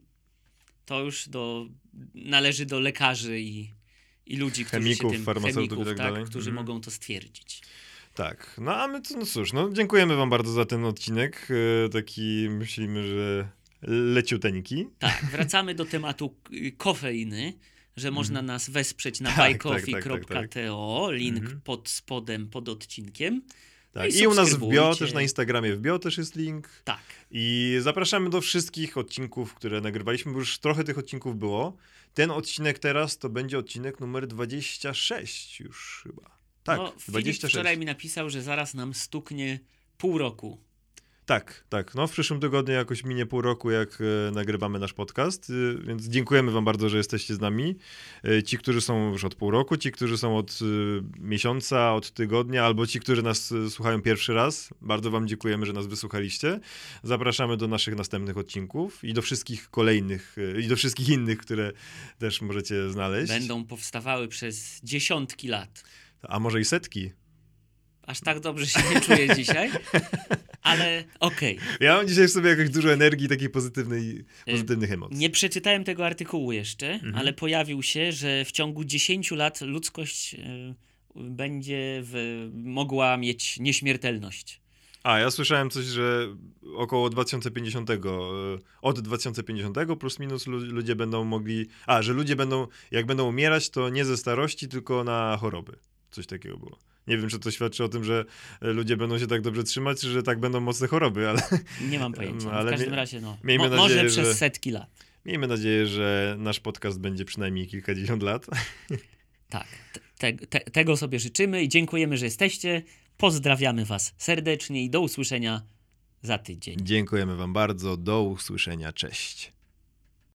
B: To już do, należy do lekarzy i, i ludzi, którzy
A: Chemików,
B: się tym,
A: farmaceutów i
B: chemików,
A: tak
B: tak, którzy
A: Mhm.
B: mogą to stwierdzić.
A: Tak, no a my to, no cóż, no dziękujemy wam bardzo za ten odcinek, e, taki myślimy, że leciuteńki.
B: Tak, wracamy do tematu kofeiny, że można nas wesprzeć na
A: Mhm. Tak, tak,
B: buycoffee.to, link
A: Mhm.
B: pod spodem, pod odcinkiem.
A: Tak,
B: i
A: I u nas w bio, też na Instagramie w bio też jest link.
B: Tak.
A: I zapraszamy do wszystkich odcinków, które nagrywaliśmy, bo już trochę tych odcinków było. Ten odcinek teraz to będzie odcinek numer 26 już chyba. Tak,
B: no, Filip
A: 26.
B: wczoraj mi napisał, że zaraz nam stuknie pół roku.
A: Tak, tak. No w przyszłym tygodniu jakoś minie pół roku, jak e, nagrywamy nasz podcast, y, więc dziękujemy wam bardzo, że jesteście z nami. E, Ci, którzy są już od pół roku, ci, którzy są od y, miesiąca, od tygodnia, albo ci, którzy nas y, słuchają pierwszy raz. Bardzo wam dziękujemy, że nas wysłuchaliście. Zapraszamy do naszych następnych odcinków i do wszystkich kolejnych, y, i do wszystkich innych, które też możecie znaleźć.
B: Będą powstawały przez dziesiątki lat.
A: A może i setki.
B: Aż tak dobrze się nie czuję [LAUGHS] dzisiaj, ale okej.
A: Ja mam dzisiaj w sobie jakoś dużo energii, takiej pozytywnej, pozytywnych emocji.
B: Nie przeczytałem tego artykułu jeszcze,
A: Mhm.
B: ale pojawił się, że w ciągu 10 lat ludzkość e, będzie w, mogła mieć nieśmiertelność.
A: A, ja słyszałem coś, że około 2050, e, od 2050 plus minus lu- ludzie będą mogli, a, że ludzie będą, jak będą umierać, to nie ze starości, tylko na choroby. Coś takiego było. Nie wiem, czy to świadczy o tym, że e, ludzie będą się tak dobrze trzymać, czy że tak będą mocne choroby, ale
B: Nie mam [LAUGHS] pojęcia.
A: No,
B: No, w
A: ale
B: każdym razie, no.
A: miejmy
B: Mo, może
A: nadzieję,
B: przez
A: że-
B: setki lat.
A: miejmy nadzieję, że nasz podcast będzie przynajmniej kilkadziesiąt lat. [LAUGHS]
B: Tak. Te, te, tego sobie życzymy i dziękujemy, że jesteście. Pozdrawiamy Was serdecznie i do usłyszenia za tydzień.
A: Dziękujemy wam bardzo, do usłyszenia, cześć.